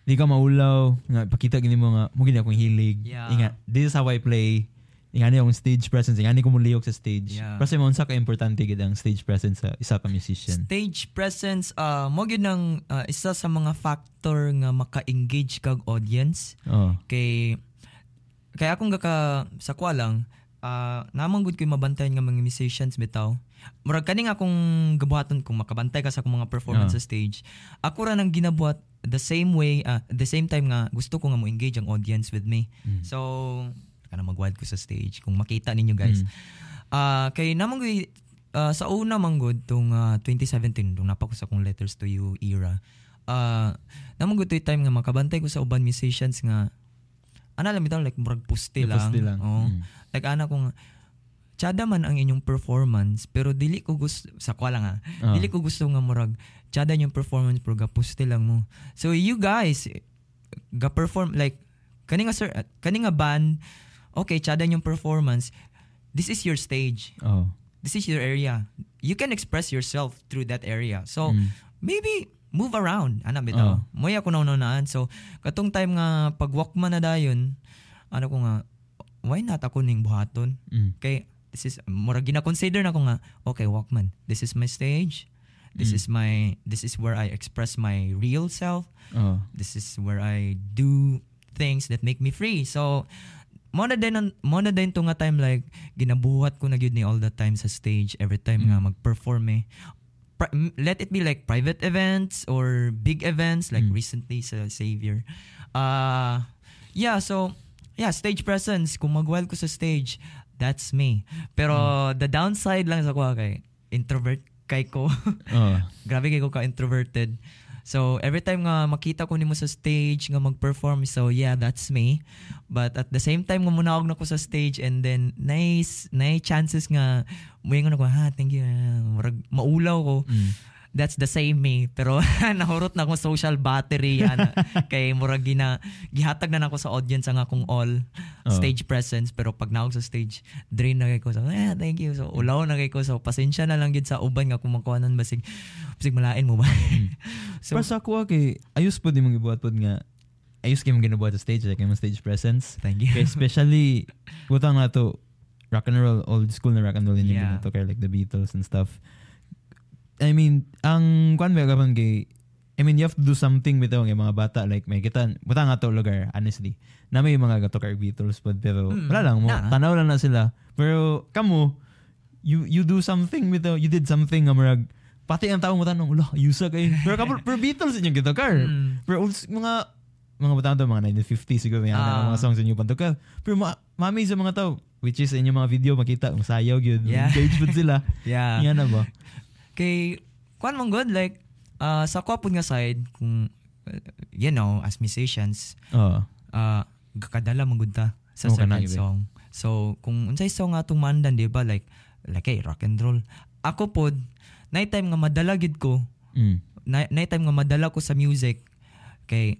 di ka maulaw nga pakita gini mo nga mo gini akong hilig. Yeah. Inga, this is how I play. Ingani akong stage presence, ingani ko muliyok sa stage. Yeah. Kasi mo unsa ka importante gid ang stage presence sa isa ka musician. Stage presence, uh, mo gyud ng uh, isa sa mga factor nga maka-engage kag audience. Oh. kay kay akong gaka sa kwa lang uh, namang gud ko'y mabantayan nga mga musicians bitaw murag kani nga akong gabuhaton kung makabantay ka sa akong mga performance Ah. sa stage ako ra nang ginabuhat the same way uh, the same time nga gusto ko nga mo engage ang audience with me Mm. so kana magwild ko sa stage kung makita ninyo guys Mm. Ah, kay namang ah, sa una man gud tong ah, 2017 tong napa ko sa akong letters to you era. Ah, namang gud to'y time nga makabantay ko sa uban musicians nga ana lang bitaw like murag puste lang. Puste lang. Oo. Mm. Like ana ko nga tsada man ang inyong performance pero dili ko gusto sa kwa lang ha. Ah. Dili ko gusto nga murag tsada yung performance pero gapuste lang mo. So you guys ga perform like kani nga sir kani nga band okay tsada yung performance this is your stage Oh. this is your area. You can express yourself through that area. So, Mm. maybe move around. Ana bitaw. Oh. Moy ako naunaan. So, katong time nga pag walkman na dayon, ano ko nga, why not ako ning buhaton? Mm. Kay, this is, mura gina-consider na ko nga, okay, walkman, this is my stage. This Mm. is my, this is where I express my real self Oh. this is where I do things that make me free. So, mo na din mo na din to nga time like ginabuhat ko na gyud ni all the time sa stage every time Mm. nga mag-perform eh. Pri- let it be like private events or big events like Mm. recently sa Savior. Uh yeah, so yeah, stage presence kung magwild ko sa stage, that's me. Pero the downside lang sa ko kay introvert kay ko. Oh. grabe kay ko ka introverted. So every time nga makita ko nimo sa stage nga mag-perform so yeah that's me. But at the same time nga munawag na ko sa stage and then nice nice chances nga muingon ako ha thank you murag maulaw ko. Mm. That's the same me. Pero nahurot na akong social battery yan kay murag gina gihatag na nako sa audience ang akong all Oh. stage presence. Pero pag naog sa stage drain na kay ko. So eh, thank you. So ulaw na kay ko. So pasensya na lang gid sa uban nga kung makuhanan basig basig malain mo ba? So Para sa ako kay ayos po di mong gibuhat pod nga ayos kay mong ginabuhat sa stage like yung stage presence. thank you. Kay especially butang na to rock and roll old school na rock and roll yun Yeah. yung to kay like the Beatles and stuff. I mean, ang kwan ba kapan kay I mean, you have to do something with yung mga bata like may kita buta nga to lugar honestly. Na may mga gato kay Beatles pod pero Mm, wala lang mo na. tanaw lang na sila. Pero kamo you you do something with the, you did something nga murag pati ang tao mo tanong, ulo, yusa kay. Pero kapag pero Beatles inyong gitar. Mm. Pero mga mga batang to, mga 1950 siguro may Ah. mga songs inyo pantukal. Pero ma mami sa mga tao, which is inyong mga video makita kung sayaw yun. Yeah. Engaged food sila. yeah Yan na ba? Kay kuan mong good like uh, sa ko nga side kung uh, you know as musicians uh, kakadala man gud ta sa Oo, certain song. So kung unsay song nga atong mandan di ba like like kay rock and roll. Ako pod night time nga madala gid ko. Mm. Night, night time nga madala ko sa music kay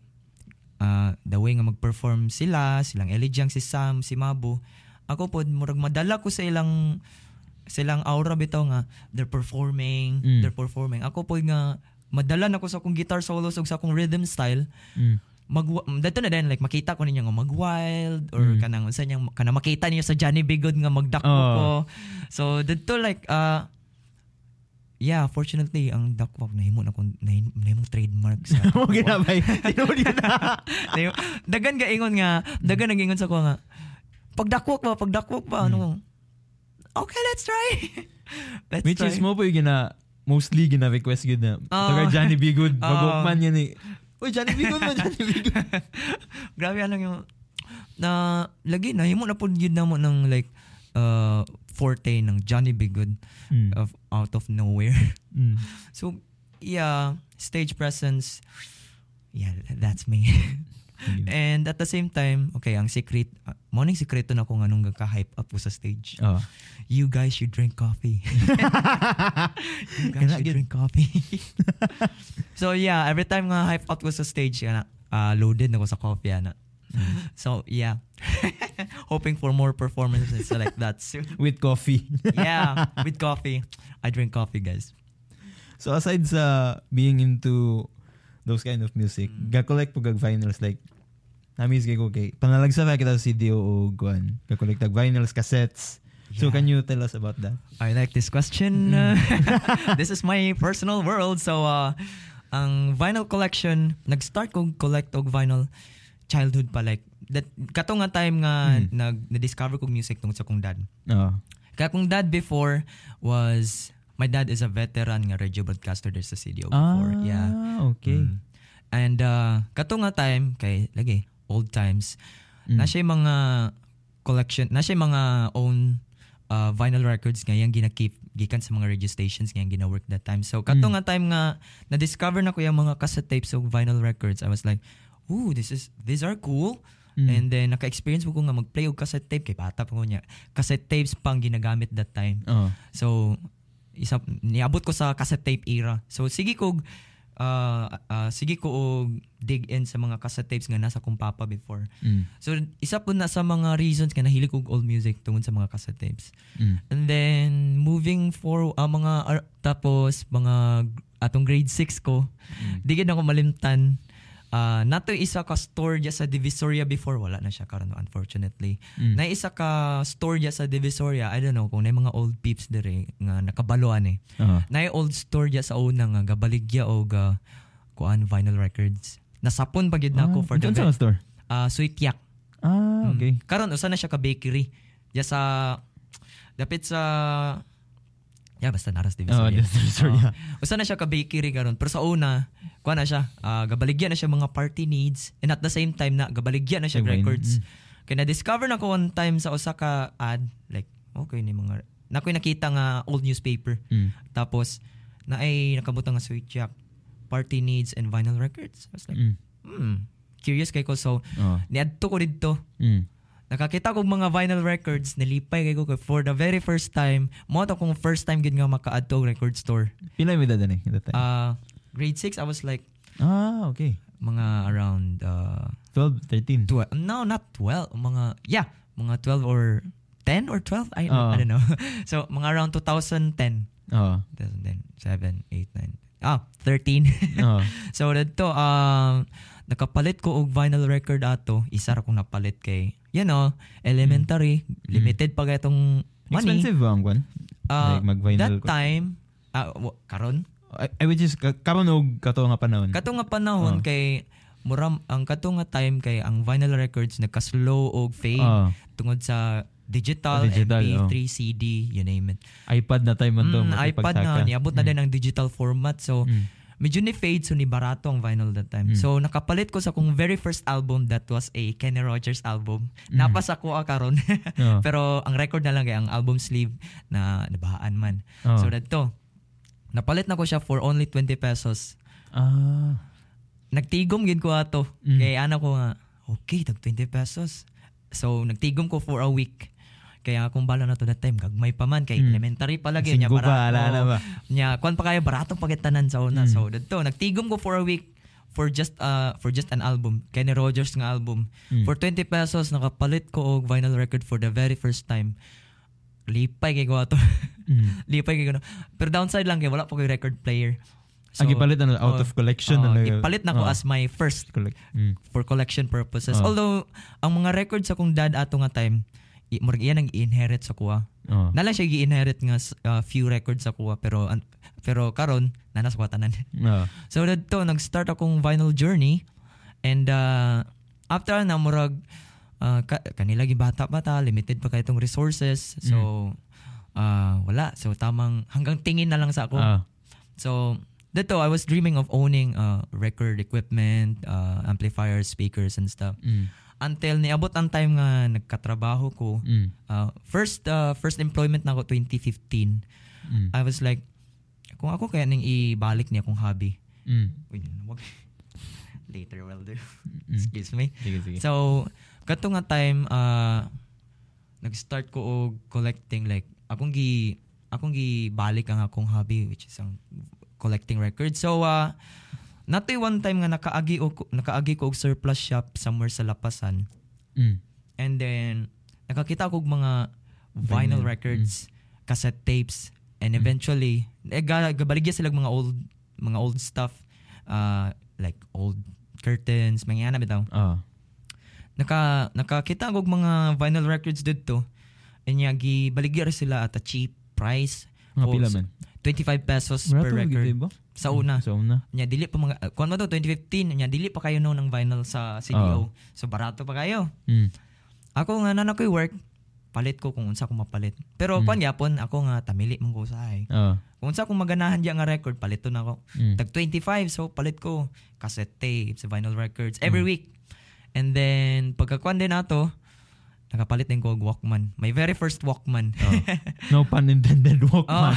uh, the way nga mag-perform sila, silang Elijang, si Sam, si Mabo. Ako pod murag madala ko sa ilang silang aura bitaw nga they're performing, Mm. they're performing. Ako pod nga madala na ko sa akong guitar solos ug sa akong rhythm style Mm. mag dato na din like makita ko ninyo nga mag wild or Mm. kanang unsa niyang kana makita niyo sa Johnny Bigod nga magdakpo Oh. ko so dito like uh yeah fortunately ang dakpo nahimo na kung nahim- nahimong trademark sa Mo ginabay. Tinuod na. Nahimo- dagan ga ingon nga dagan nag ingon sa ko nga pagdakwok ba pagdakwok ba ano okay let's try let's Which try is mo po yung gina mostly gina request yun na. Oo. Taga Johnny B. Good. Oo. Magwalkman yan eh. Uy, Johnny Bigon mo, Johnny Bigon. Grabe ano yung na lagi na himo na pud yun na mo ng like uh, forte ng Johnny B. Good Mm. of out of nowhere. Mm. So yeah, stage presence yeah, that's me. And at the same time, okay, ang secret, uh, morning sekreto na kung anong ka-hype up po sa stage. Oh. You guys should drink coffee. you guys should drink coffee. so yeah, every time nga hype up ko sa stage, yana, uh, loaded na ko sa coffee. Yana. So yeah, hoping for more performances like that soon. With coffee. yeah, with coffee. I drink coffee, guys. so aside sa being into those kind of music, Mm. ga-collect po gag vinyls like Namis kay ko kay panalagsa pa kita sa CD o guan. Ga-collect tag vinyls, cassettes. So Yeah. can you tell us about that? I like this question. this is my personal world. So, uh, ang vinyl collection, nag-start kong collect og vinyl childhood pa like that kato nga time nga Mm. nag na-discover kong music tungod sa kong dad. Oh. Kaya kong dad before was my dad is a veteran nga radio broadcaster there sa CDO Ah, before. Yeah. okay. Mm. And uh, kato nga time kay lagi old times Mm. na siya mga collection na siya mga own uh, vinyl records nga yang gina-keep gikan sa mga radio stations nga yang gina-work that time. So kato Mm. nga time nga na-discover na ko yung mga cassette tapes of vinyl records. I was like, "Ooh, this is these are cool." Mm. And then naka-experience ko nga mag-play og cassette tape kay bata pa ko niya. Cassette tapes pang ginagamit that time. Oh. So isa niabot ko sa cassette tape era. So sige ko uh, uh, sige ko og dig in sa mga cassette tapes nga nasa kong papa before. Mm. So isa po na sa mga reasons nga nahilig og old music tungod sa mga cassette tapes. Mm. And then moving for uh, mga ar- tapos mga atong grade 6 ko, Mm. di gid ako malimtan. Uh, nato isa ka store dya sa Divisoria before wala na siya karon unfortunately. Mm. Na isa ka store dya sa Divisoria, I don't know kung na mga old peeps dire nga nakabaloan eh. Oh. Na old store dya sa una nga gabaligya o ga kuan vinyl records. Nasapon pa gyud nako for the ang store? uh, Sweet Yak. Ah, okay. Mm. Karon usa na siya ka bakery. Ya sa dapit sa Ya basta naras Oh, Divisoria. that's sorry. Oo. usa na siya ka bakery karon pero sa una kuha na siya ah, gabaligyan na siya mga party needs and at the same time na gabaligyan na siya Wine. records. Mm. Kaya na-discover na ko one time sa usa ka ad like okay ni mga na ko'y nakita nga old newspaper. Mm. Tapos na ay nakabutang nga sweet jack party needs and vinyl records. I was like, Mm. hmm, curious kay ko so Oh. niadto ko dito Mm. Nakakita ko mga vinyl records nalipay kay ko for the very first time mo to kung first time gid nga makaadto record store Pila may edad ni that time? uh, grade 6 I was like ah, okay. mga around uh, 12, 13. 12 no not 12 mga yeah mga 12 or 10 or 12 I, Oo. I don't know so mga around 2010 Oh. 2010 7 8 9 ah 13 Oh. so dito um nakapalit ko og vinyl record ato isa ra kong napalit kay you know elementary limited pa itong money Expensive ba ang kwan? Ah, like mag-vinyl that ko- time ah wa- karon I, I which is ka- karon og kato nga panahon. kato nga panahon Oh. kay muram ang kato nga time kay ang vinyl records nagka-slow og fade Oh. tungod sa digital, Ah, digital, MP3, oh. CD, you name it. iPad na time man to. Mm, iPad na, niabot na din ang digital format. So, Mm. Medyo ni fade so ni barato ang vinyl that time. Mm. So nakapalit ko sa kong very first album that was a Kenny Rogers album. Mm. Napas ako ah, karon. Oh. Pero ang record na lang kay ang album sleeve na nabahaan man. Oh. So that to. Napalit na ko siya for only 20 pesos. Ah. Nagtigom gid ko ato. Mm. Kay ana ko nga, okay, tag 20 pesos. So nagtigom ko for a week. Kaya kung bala na to that time, gagmay pa man kay Mm. elementary pa lagi pa, barato. na ba? Nya kwan pa kaya barato pagitanan sa una. Mm. So dito nagtigom ko for a week for just uh for just an album, Kenny Rogers nga album. Mm. For 20 pesos nakapalit ko og vinyl record for the very first time. Lipay kay ko ato. Mm. Lipay kay ko. na. Pero downside lang kay wala pa ko'y record player. ang gipalit ano, out oh, of collection. oh, na gipalit na ko as my first collect. Mm. for collection purposes. Oh. Although ang mga records sa kong dad ato nga time, murag iyan ang i-inherit sa kuha. Oh. Nalang siya gi-inherit nga uh, few records sa kuha pero an- pero karon nanas ko tanan. Oh. so dito nag-start akong vinyl journey and uh, after na murag uh, ka- kanila gi bata-bata limited pa kay itong resources. So uh, wala so tamang hanggang tingin na lang sa ako. Ah. So dito I was dreaming of owning uh, record equipment, uh, amplifiers, speakers and stuff. Mm. Until niabot ang time nga nagkatrabaho ko. Mm. Uh, first uh, first employment na ako 2015. Mm. I was like kung ako kaya ning ibalik niya akong hobby. Mm. Uy, wag. Later will do. Mm. Excuse me. Sige, sige. So, kato nga time uh, nag-start ko og collecting like akong gi akong gi balik ang akong hobby which is ang collecting records. So, uh, natoy one time nga nakaagi og nakaagi ko og surplus shop somewhere sa Lapasan. Mm. And then nakakita ko og mga Vinyl. vinyl records, cassette tapes, and eventually eh, ga- gabaligya sila mga old mga old stuff uh, like old curtains, mga yana bitaw Ah. naka nakakita og mga vinyl records dito and gi baligya sila at a cheap price Mga O, pila man? 25 pesos Wala per to, record gid ba? sa una Sa una. nya dili pa mga uh, kuan mo to 2015 nya dili pa kayo no ng vinyl sa CDO so barato pa kayo Mm. ako nga na ko'y work palit ko kung unsa ko mapalit pero Mm. kuan yapon ako nga tamili man ko usahay Ah. kung unsa kong maganahan diya nga record paliton ako Mm. tag 25 so palit ko cassette tapes vinyl records every Mm. week and then pagkakuan din nato nakapalit din ko og Walkman my very first Walkman Oh. No pun intended, Oh. Walkman.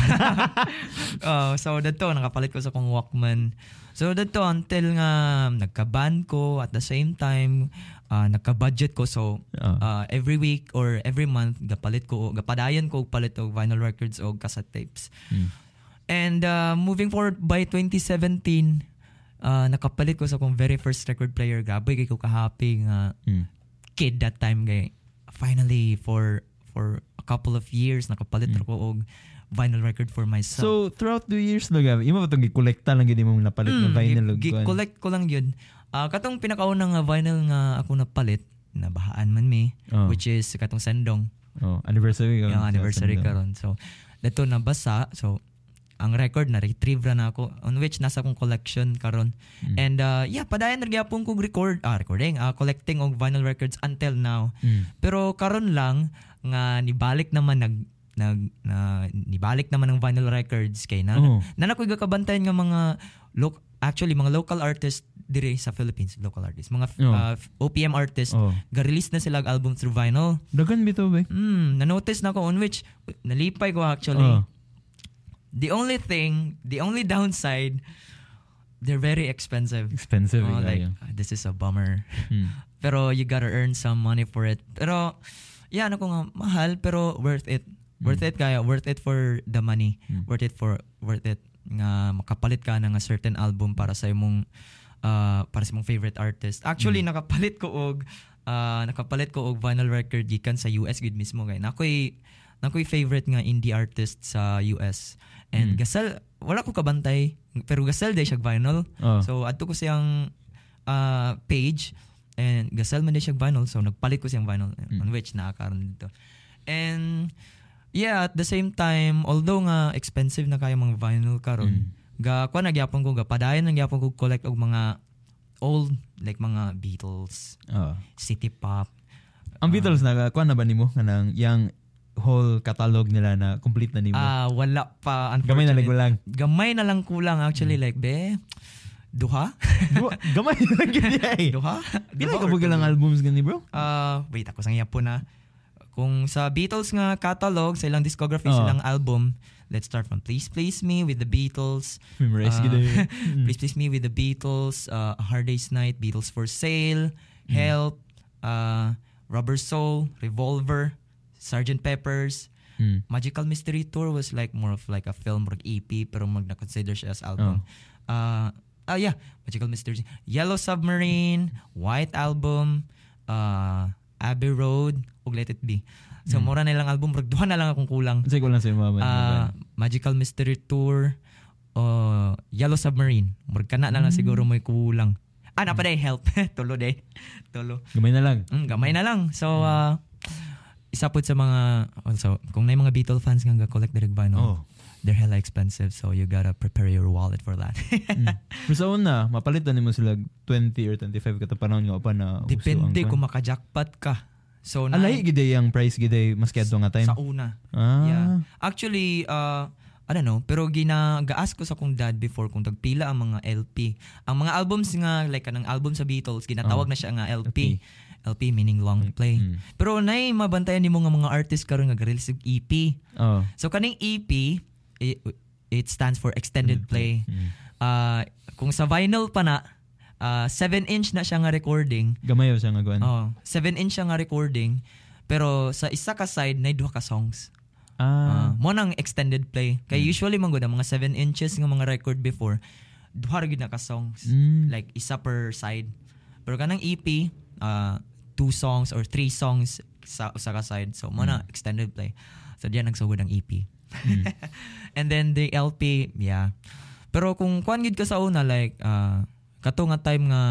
oh, so dito nakapalit ko sa kong Walkman so dito until nga nagka-band ko at the same time ah, nagka-budget ko so uh, every week or every month gapalit ko gapadayon ko og palit og vinyl records o cassette tapes Mm. And uh, moving forward by 2017, uh, nakapalit ko sa akong very first record player. Gabi kay ko ka-happy nga Mm. kid that time kay finally for for a couple of years nakapalit Mm. ako og vinyl record for myself. So, throughout the years lang, gabi, imo ba itong gikolekta lang gini mong napalit na Mm, vinyl? gi- ug kuan? gi-collect ko lang yun. Ah, katong pinakaunang nga vinyl nga ako napalit, nabahaan man mi, Oh. which is katong Sendong. Oh, anniversary ka. yung anniversary karon so dito nabasa so ang record na retrieve ra na ako on which nasa akong collection karon Mm. and uh, yeah padayon nagyapon kog record ah recording ah, collecting og vinyl records until now Mm. pero karon lang nga nibalik naman nag nag na, nibalik naman ng vinyl records kay na Oh. na nakoy gakabantayan nga mga loc actually mga local artists dire sa Philippines local artists mga Oh. uh, OPM artists Oh. ga-release na sila album through vinyl Dagan bito ba? Na-notice na ko on which nalipay ko actually. Oh. The only thing, the only downside, they're very expensive. Expensive. Oh, like, kaya. ah, this is a bummer. Mm. Pero you gotta earn some money for it. Pero, yeah, ano ko nga, mahal, pero worth it. Worth it kaya, worth it for the money. Mm. Worth it for, worth it nga makapalit ka ng a certain album para sa imong, uh, para sa imong favorite artist. Actually, nakapalit ko og, uh, nakapalit ko og vinyl record gikan sa US gud mismo kay nakoy nakoy favorite nga indie artist sa US. And Mm. gasal wala ko kabantay pero gasal day siya vinyl. Oh. So adto ko siyang uh, page and gasal man day siya vinyl so nagpalit ko siyang vinyl Mm. on which nakakaroon dito. And yeah, at the same time although nga expensive na kaya mga vinyl karon, ga kuan nagyapon ko ga padayon nagyapon ko collect og mga old like mga Beatles, Oh. city pop. Ang Beatles na kuan na ba nimo kanang yang whole catalog nila na complete na nimo? Ah, wala pa Gamay na lang Gamay na lang kulang actually like be duha? Duha- Gamay na lang gid ay. duha? Pila ka buga lang albums gani bro? Ah, wait ako sang yapon na. Kung sa Beatles nga catalog, sa ilang discography, Oh. sa ilang album, let's start from Please Please Me with the Beatles. Memorize ay. Mm. Please Please Me with the Beatles, uh, A Hard Day's Night, Beatles for Sale, Mm. Help, uh, Rubber Soul, Revolver, Sgt. Peppers, Mm. Magical Mystery Tour was like more of like a film or EP pero mag na-consider siya as album. Uh, ah yeah, Magical Mystery. Yellow Submarine, White Album, uh, Abbey Road, ug Let It Be. So Mm. mura na lang album, pero duha na lang akong kulang. Say ko lang sa mama. Ah, Magical Mystery Tour, uh, Yellow Submarine. Murag kana na lang Mm. siguro may kulang. Ah, na pa day help. Tulo day. Tulo. Gamay na lang. Mm, gamay na lang. So, uh, isa po sa mga, also, kung may mga Beatle fans nga collect direct vinyl, Oh. they're hella expensive. So, you gotta prepare your wallet for that. mm. Pero sa una, mapalitan nimo sila 20 or 25 kata panahon nga pa na Depende kung maka-jackpot ka. So, na, Alay gid ay ang price gid ay mas kadto nga time. sa una. ah. Yeah. Actually, uh, I don't know, pero gina-ask ko sa kong dad before kung tagpila ang mga LP. Ang mga albums nga, like kanang album sa Beatles, ginatawag Oh. na siya nga LP. LP meaning long play. Mm. Pero nay mabantayan nimo nga mga artist karon nga release og EP. Oh. So kaning EP it, it stands for extended play. Mm. Ah, kung sa vinyl pa na 7 inch na siya nga recording. Gamayo siya nga kuan. Oh, 7 inch siya nga recording. Pero sa isa ka side na duha ka songs. Ah. Ah, mo nang extended play. Kay usually man gud mga 7 inches nga mga record before duha ra gyud na ka songs. Mm. Like isa per side. Pero kanang EP uh, two songs or three songs sa usa ka side. So mo na extended play. So diyan nagsugod ang EP. Mm. And then the LP, yeah. Pero kung kuan gid ka sa una like uh, kato nga time nga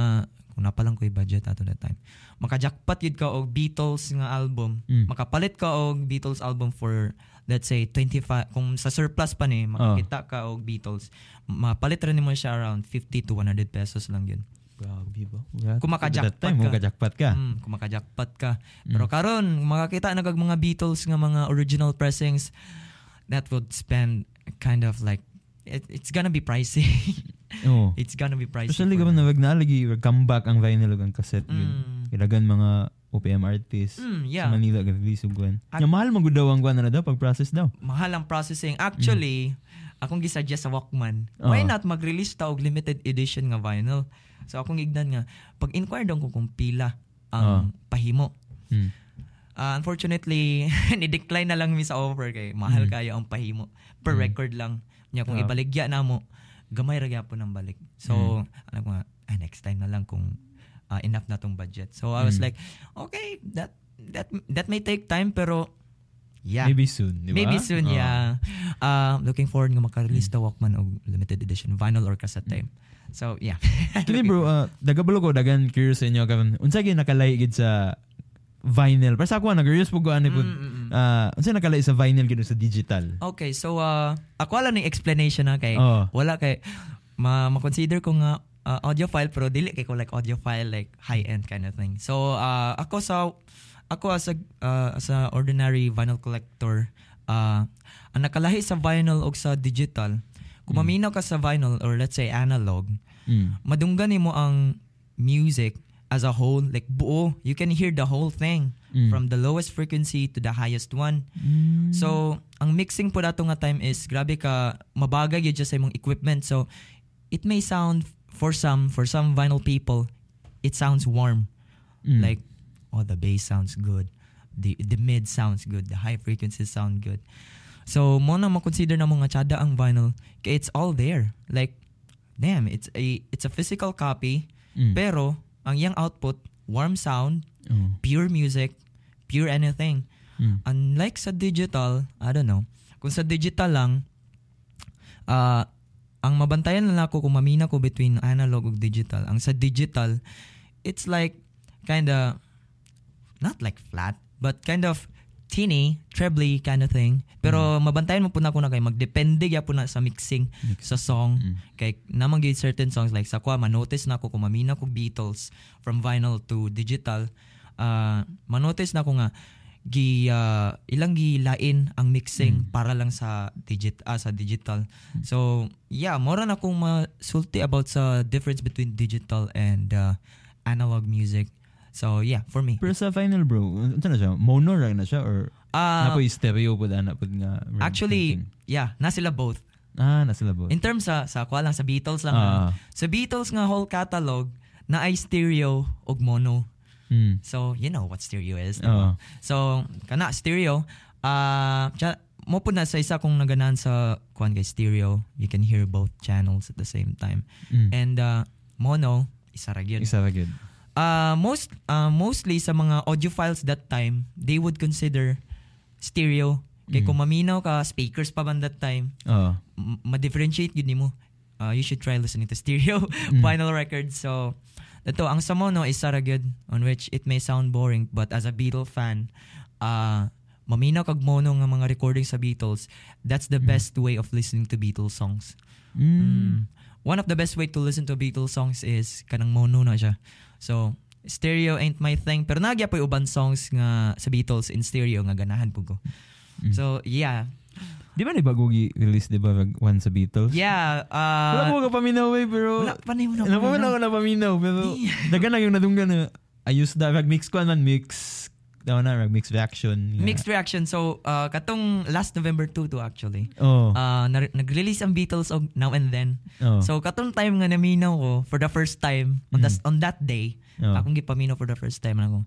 kung napalang ko budget ato that time. Maka-jackpot gid ka og Beatles nga album. Mm. Makapalit ka og Beatles album for let's say 25 kung sa surplus pa ni makakita ka og Beatles mapalit rin mo siya around 50 to 100 pesos lang yun Grabe ba? Kung maka-jackpot That time, ka. mo ka-jackpot ka. Mm, kung maka-jackpot ka. Pero karon makakita na kag mga Beatles nga mga original pressings that would spend kind of like it, it's gonna be pricey. Oo. it's gonna be pricey. Especially kapag nawag naalagi, comeback ang vinyl ug ang cassette yun. Mm. Ilagan mga OPM artists Mm, sa yeah. Manila ga-release og kuan. Nya mahal magud daw ang kuan na daw pag process daw. Mahal ang processing. Actually, akong gisuggest sa Walkman, Oo. why not mag-release ta og limited edition nga vinyl? So akong ignan nga, pag-inquire daw ko kung pila ang pahimo. Mm. Ah, unfortunately, ni-decline na lang mi sa offer kay mahal Mm. kayo ang pahimo. Per record lang. Nya kung Ah. ibaligya na mo, gamay ra gyapon ang balik. So, alam ko nga, ah, next time na lang kung ah, enough na tong budget. So I was Mm. like, okay, that that that may take time pero yeah. Maybe soon, di ba? Maybe soon, Oo. yeah. Uh, looking forward nga maka-release Mm. the Walkman og limited edition vinyl or cassette tape. So, yeah. Actually bro, uh, dagabalo ko dagan curious sa inyo karon. Unsa gyud nakalay gid sa vinyl? Para sa ako nag-curious pug ko ani pud. Mm, mm, mm. Ah, unsa nakalay sa vinyl gid sa digital? Okay, so uh, ako wala ni explanation na kay Oo. wala kay ma ma-consider ko nga uh, audiophile pero dili kay ko like audiophile like high end kind of thing. So uh, ako sa ako as a uh, as a ordinary vinyl collector uh, ang nakalahi sa vinyl o sa digital kung maminaw ka sa vinyl or let's say analog Mm. madunggan mo ang music as a whole like buo you can hear the whole thing Mm. from the lowest frequency to the highest one Mm. So, ang mixing po dato nga time is grabe ka mabagay gyud sa imong equipment. So, it may sound for some for some vinyl people, it sounds warm. Mm. Like oh, the bass sounds good. The the mid sounds good. The high frequencies sound good. So, mo na mo-consider na mga tsada ang vinyl kay it's all there. Like damn, it's a it's a physical copy Mm. pero ang iyang output warm sound, Oh. pure music, pure anything. Mm. Unlike sa digital, I don't know, kung sa digital lang, ah ang mabantayan lang ako kung mamina ko between analog ug digital. Ang sa digital, it's like kinda, not like flat, but kind of teeny, trebly kind of thing. Pero mabantayan mo po na ko na kay magdepende ya po na sa mixing sa song. Mm. Kay namang gyud certain songs like sa kwa manotice na ko kung mamina ko Beatles from vinyl to digital. Uh, manotice na ko nga gi ah, ilang gilain ang mixing para lang sa digit ah, sa digital. So, yeah, mora na akong masulti about sa difference between digital and uh, analog music. So, yeah, for me. Pero sa vinyl bro, unsa na siya? Mono ra na siya or Ah, napoy stereo pud ana pud nga. actually, something? yeah, na sila both. ah nasa labot. In terms sa sa kwa lang sa Beatles lang. Ha. Sa Beatles nga whole catalog na ay stereo ug mono. Mm. So, you know what stereo is. ba? So, kana stereo, uh, mo po na sa isa kong naganan sa kuan guys stereo, you can hear both channels at the same time. Mm. And uh, mono, isa ra gyud. Isa ra gyud. Uh, most uh, mostly sa mga audiophiles that time, they would consider stereo. Kaya Mm. kung maminaw ka, speakers pa man that time, m- ma-differentiate yun nimo. Uh, you should try listening to stereo Mm. vinyl records. So, ito, ang sa mono is Sarah good on which it may sound boring but as a Beatle fan, uh, maminaw kag mono nga mga recording sa Beatles, that's the best way of listening to Beatles songs. Mm. Mm. One of the best way to listen to Beatles songs is kanang mono na siya. So, stereo ain't my thing. Pero nagya po uban songs nga sa Beatles in stereo nga ganahan po ko. Mm. So, yeah. Di ba ni bago release di ba one sa Beatles? Yeah, Wala uh, ko ka paminaw eh, pero... wala pa na yun. Wala pa na paminaw, pero... Dagan na yung nadunggan na ayos da, mag mix ko man, mix... Daw na, mag mix reaction. nga. Mixed reaction. So, uh, katong last November 2 to actually. Oh. Uh, na- nag-release ang Beatles og Now and Then. oh. So, katong time nga naminaw ko for the first time, on, the- on that day, oh. akong gipaminaw for the first time, ako,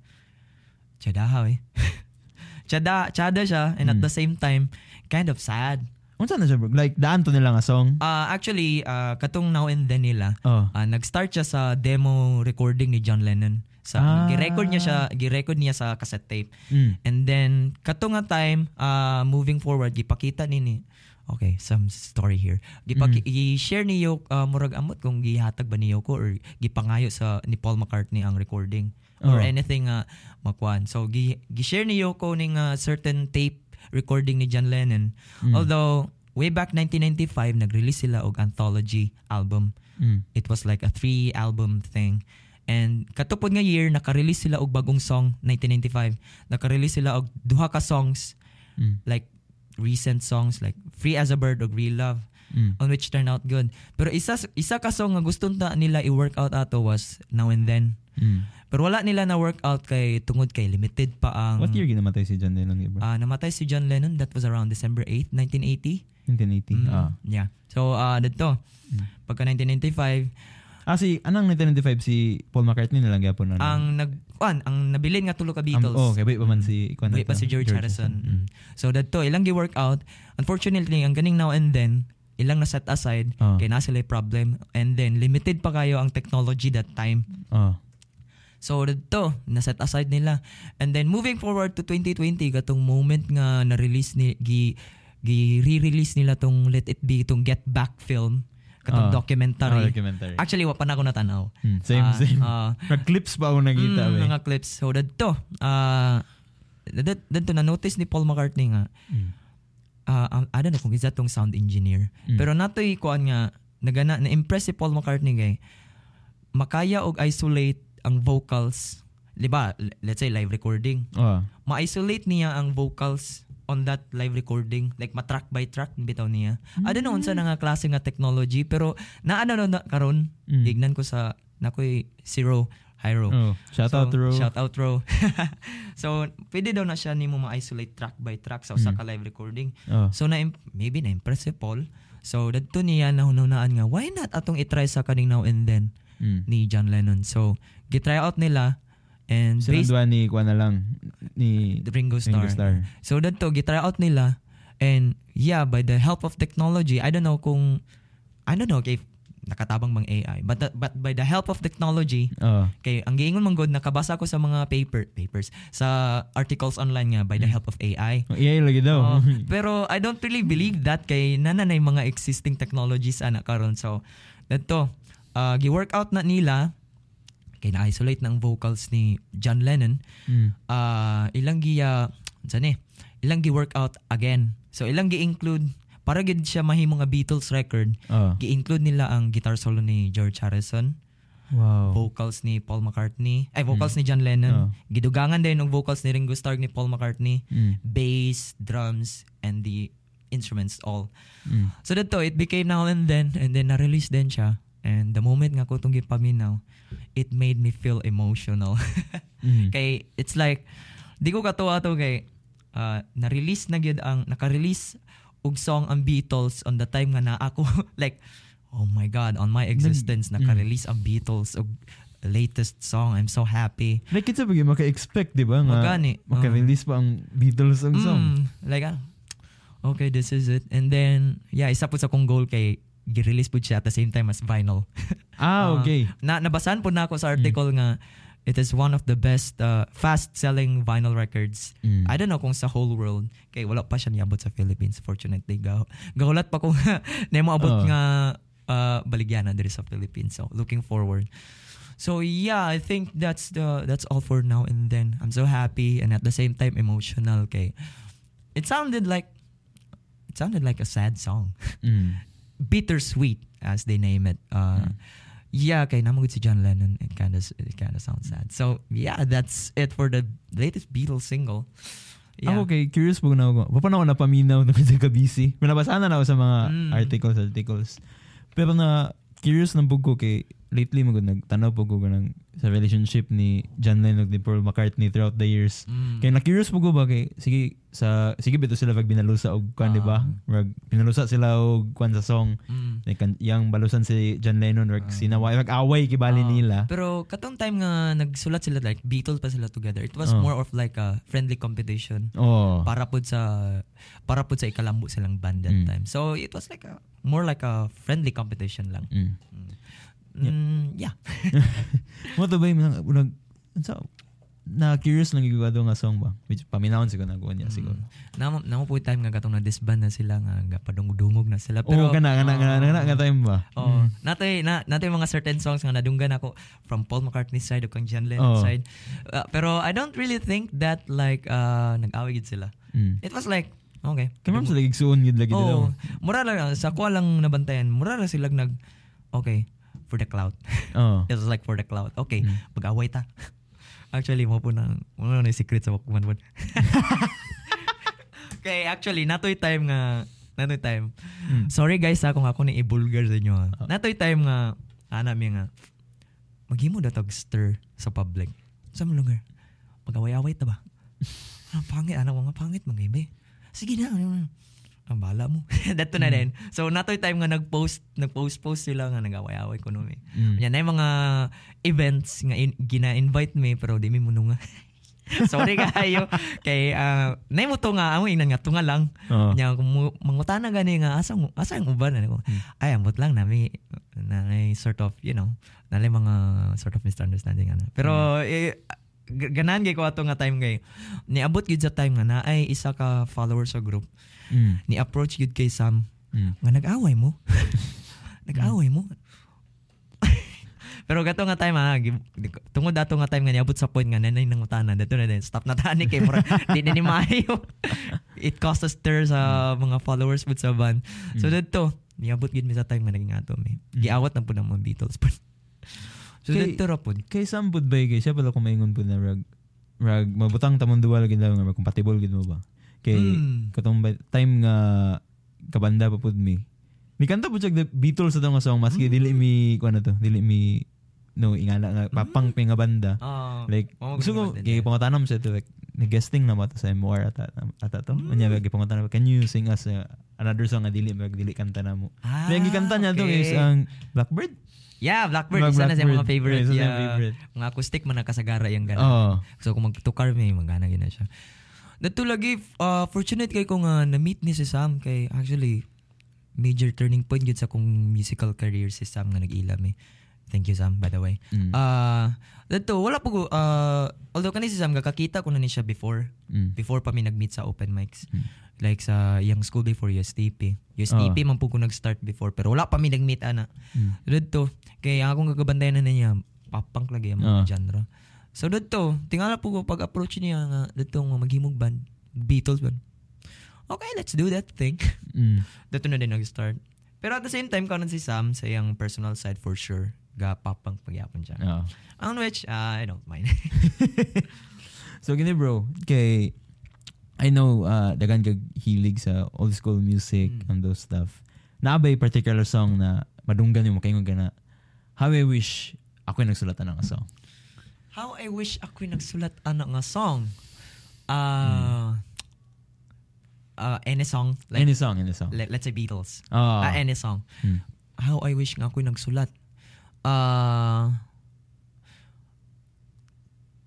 tsadahaw eh. Tsada, tsada siya, and at Mm. the same time, kind of sad. Unsa na siya, bro? Like, daan to nila nga song? Uh, actually, uh, katong Now and Then nila, Oh. uh, nag-start siya sa demo recording ni John Lennon. Sa, Ah. Gi-record niya siya, gi-record niya sa cassette tape. Mm. And then, kato nga time, uh, moving forward, gipakita nini, okay, some story here. Gipaki, i-share niyo, uh, murag amot kung gihatag ba niyo ko or gipangayo sa ni Paul McCartney ang recording or Oh. anything uh, makuan. So, gi, gi-share niyo ko ning uh, certain tape recording ni John Lennon. Mm. Although, way back 1995, nag-release sila og anthology album. Mm. It was like a three album thing. And katupod nga year naka-release sila og bagong song 1995. Naka-release sila og duha ka songs Mm. like recent songs like Free as a Bird og Real Love Mm. on which turned out good. Pero isa isa ka song nga gusto ta nila i-work out ato was Now and Then. Mm. Pero wala nila na work out kay tungod kay limited pa ang What year ginamatay si John Lennon, bro? Ah, namatay si John Lennon that was around December 8, 1980. 1980. Mm, Ah. Yeah. So uh dito Mm. pagka 1995 Ah, si, anong 1995 si Paul McCartney na lang gyapon na. ang nag kuan ang nabilin nga tulo ka Beatles. Um, oh, kay wait pa man si kuan Wait na pa si George, Harrison. Mm. Mm. So dadto ilang gi-work out. Unfortunately, ang ganing now and then ilang na set aside Oh. kay na sila problem and then limited pa kayo ang technology that time. Oh. So dadto na set aside nila. And then moving forward to 2020 katong moment nga na release ni gi gi re-release nila tong Let It Be tong Get Back film Ah. Katong Oh, documentary. documentary. Actually wa pa na ako natanaw. Mm, same, Ah, same. ah, Nag-clips pa ako nakita. mm, mga clips. So dadto ah dad- dadto na notice ni Paul McCartney nga Mm. uh, um, I don't know kung isa tong sound engineer. Mm. Pero natoy kuan nga nagana na-impress si Paul McCartney kay makaya og isolate ang vocals. 'Di ba? L- Let's say live recording. Oh. Ma-isolate niya ang vocals on that live recording like matrack by track bitaw niya. I don't know unsa na nga klase nga technology pero naano na, na karon Mm. gignan ko sa nakoy Zero Hyro. Oh. Shout So, out Ro. Shout out Ro. so, pwede daw na siya ni mo ma-isolate track by track sa usa Mm. ka live recording. Oh. So na maybe na impress si Paul. So dadto niya na hununaan nga why not atong i-try sa kaning now and then Mm. ni John Lennon. So gitry out nila and based Sinadwa ni kuan na lang ni the Ringo Starr. Ringo Starr. So dadto gitry out nila and yeah by the help of technology I don't know kung I don't know if nakatabang bang AI but the- but by the help of technology Oh. kay ang giingon man god nakabasa ko sa mga paper papers sa articles online nga by the help of AI Oh, AI lagi daw. Oo. pero I don't really believe that kay nananay mga existing technologies ana karon so dito uh, gi-work out na nila kay na-isolate ng vocals ni John Lennon Mm. uh, ilang giya unsa ni ilang gi-work out again so ilang gi-include para gid siya mahimo nga Beatles record Oh. gi-include nila ang guitar solo ni George Harrison Wow. vocals ni Paul McCartney ay vocals ni John Lennon Oh. gidugangan din ng vocals ni Ringo Starr ni Paul McCartney Mm. bass, drums, and the instruments all. Mm. So dito, it became now and then, and then na-release din siya. And the moment nga ko itong gipaminaw, it made me feel emotional. Mm. kay, it's like, di ko katuwa to kay, uh, na-release na gyud ang, naka-release og song ang Beatles on the time nga na ako, like, oh my God, on my existence, Mm. naka-release ang Beatles og latest song. I'm so happy. Like, kita ba maka-expect, di ba? Nga, Magani. Maka-release pa ang Beatles ang song. Mm, like, ah, okay, this is it. And then, yeah, isa po sa kong goal kay gi-release po siya at the same time as vinyl. Ah, Ah, okay. na nabasahan po na ako sa article nga it is one of the best uh, fast-selling vinyl records. Mm. I don't know kung sa whole world. Kay wala pa siya niabot sa Philippines, fortunately. Gaw gahulat pa kung na mo abot Oh. nga uh, baligyan na diri sa Philippines. So, looking forward. So yeah, I think that's the that's all for now and then. I'm so happy and at the same time emotional kay it sounded like it sounded like a sad song. Mm. Bittersweet as they name it. Uh, Yeah, kay namagod si John Lennon. It kind of it kind of sounds sad. So yeah, that's it for the latest Beatles single. Yeah. Ako kay curious po na ako. Pa na ako napaminaw na sa kabisi. May nabasaan na ako sa mga Mm. articles, articles. Pero na curious na ko kay lately magud nagtanaw po ko ng sa relationship ni John Lennon ni Paul McCartney throughout the years. Mm. Kaya na curious po ko ba kay sige sa sige bito sila pag binalusa og kwan di ba? Ah. Rag binalusa sila og kwan sa song. Mm. Like yang balusan si John Lennon rag Ah. sinaway rag away kibali Ah, nila. Pero katong time nga nagsulat sila like Beatles pa sila together. It was Oh. more of like a friendly competition Oh. para pud sa para pud sa ikalambo silang band that Mm. time. So it was like a more like a friendly competition lang. Mm. Mm, yeah. Mo to ba yung unag unsa na curious lang ko nga song ba? Which paminawon siguro na niya siguro. Namo namo po time nga katong na disband na sila nga nga padungdungog na sila Pero, oh, kana kana kana kana nga time ba? Oh, natay na natay mga certain songs nga nadunggan ako from Paul McCartney's side o kang John Lennon Oh. side. Uh, pero I don't really think that like uh nag-away gid sila. Mm. It was like okay. Kamam sa lagig suon gid lagi Oh, mura lang sa ko lang nabantayan. Mura lang sila nag okay for the cloud. Oh. It was like for the cloud. Okay, Mm. mag-away ta. Actually, mo po na, mo na yung secret sa One. okay, actually, natoy time nga, natoy time. Mm. Sorry guys ha, kung ako ni i-vulgar sa inyo ha. Oh. Natoy time nga, ana mi nga, maghimo na tag stir sa public. Sa mga lugar, mag-away-away ta ba? Ang pangit, ano mga pangit, mga iba. Sige na, ano, ang bala mo. Dato na din. So, natoy time nga nag-post, nag-post-post sila nga nag-away-away ko no, eh. Mm. Yan na yung mga events nga in, gina-invite me pero di mi muno nga. Sorry kayo. Kay uh, nay mo to nga amo inan nga tunga lang. Oh. Nya kung mu- mangutana gani nga asa asa ang uban ano. Hmm. Ay ambot lang nami na sort of, you know, na mga sort of misunderstanding ano. Pero eh, g- ganan gay ko ato nga time kay niabot gid sa time nga na ay isa ka follower sa group Mm. ni approach gid kay Sam Mm. nga nag-away mo. nag-away mo. Pero gato nga time ha, gi- tungod dato nga time nga niabot sa point nga nanay nang utanan dato na din stop na tani kay mura di na ni maayo. It caused a stir sa mga followers pud sa band. So Mm. dito niabot gid mi sa time nga naging ato mi. Mm. Giawat na pud ang mga Beatles pud. So Kay- dito ra pud. Kay sambod ba kay siya pala kumaingon po na rag rag mabutang tamon duwa lagi daw nga compatible gid mo ba? Kay Mm. katong time nga kabanda pa pud mi. Mi kanta po siya the Beatles sa nga song maski dili mi kuan na to, dili mi no ingana nga papang nga banda. Ah, Like oo, gusto ko kay pangatanam sa to like nag-guesting na mata sa MOR ata ata to. Mm. Unya gagi pangatanam can you sing us uh, another song nga dili mag dili kanta na mo. Ah, May gikanta niya to okay. is ang Blackbird. Yeah, Blackbird. Mga Isa na sa mga favorite. Sa yeah. favorite. Mga acoustic man nakasagara yung gana. Oh. So kung magtukar may magana gina siya. Dato lagi uh, fortunate kay ko nga na-meet ni si Sam kay actually major turning point yun sa kong musical career si Sam nga nag-ilam eh. Thank you Sam by the way. Mm. Ah, dato wala po uh, although kani si Sam kakita ko na ni siya before Mm. before pa mi nag-meet sa open mics. Mm. Like sa young school before USTP. USTP man po ko nag-start before pero wala pa mi nag-meet ana. Mm. Dito, kay akong gagabantayan na niya, papang lagi ang Ah. mga genre. So dito, tingala po ko pag-approach niya nga dito nga maghimog band, Beatles band. Okay, let's do that thing. Mm. dito na din nag-start. Pero at the same time, kanon si Sam sa iyang personal side for sure. Ga papang pagyapon siya. Oh. On which, uh, I don't mind. So gini bro, kay I know uh dagan kag hilig sa old school music Mm. and those stuff. Naabay particular song na madunggan yung makaingon ka na How I wish ako yung nagsulatan ng song. How I wish ako nagsulat ana nga song. Uh, uh, any song. Like, any song, any song. let, let's say Beatles. Oh. Ah, any song. Hmm. How I wish nga ako nagsulat.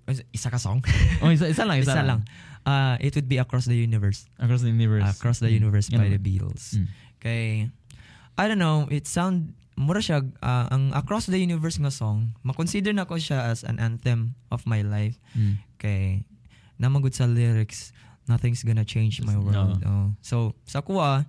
Is- isa ka song? Oh, isa, isa lang, isa, isa lang. Ah, it would be Across the Universe. Across the universe. Across the Mm. Universe Yan by the. Beatles. Mm. Kay, I don't know, it sound, mura siya, ah, ang Across the Universe nga song, makonsider na ko siya as an anthem of my life. Mm. Kay, namagod sa lyrics, nothing's gonna change my world. Oh. So, sa kuha,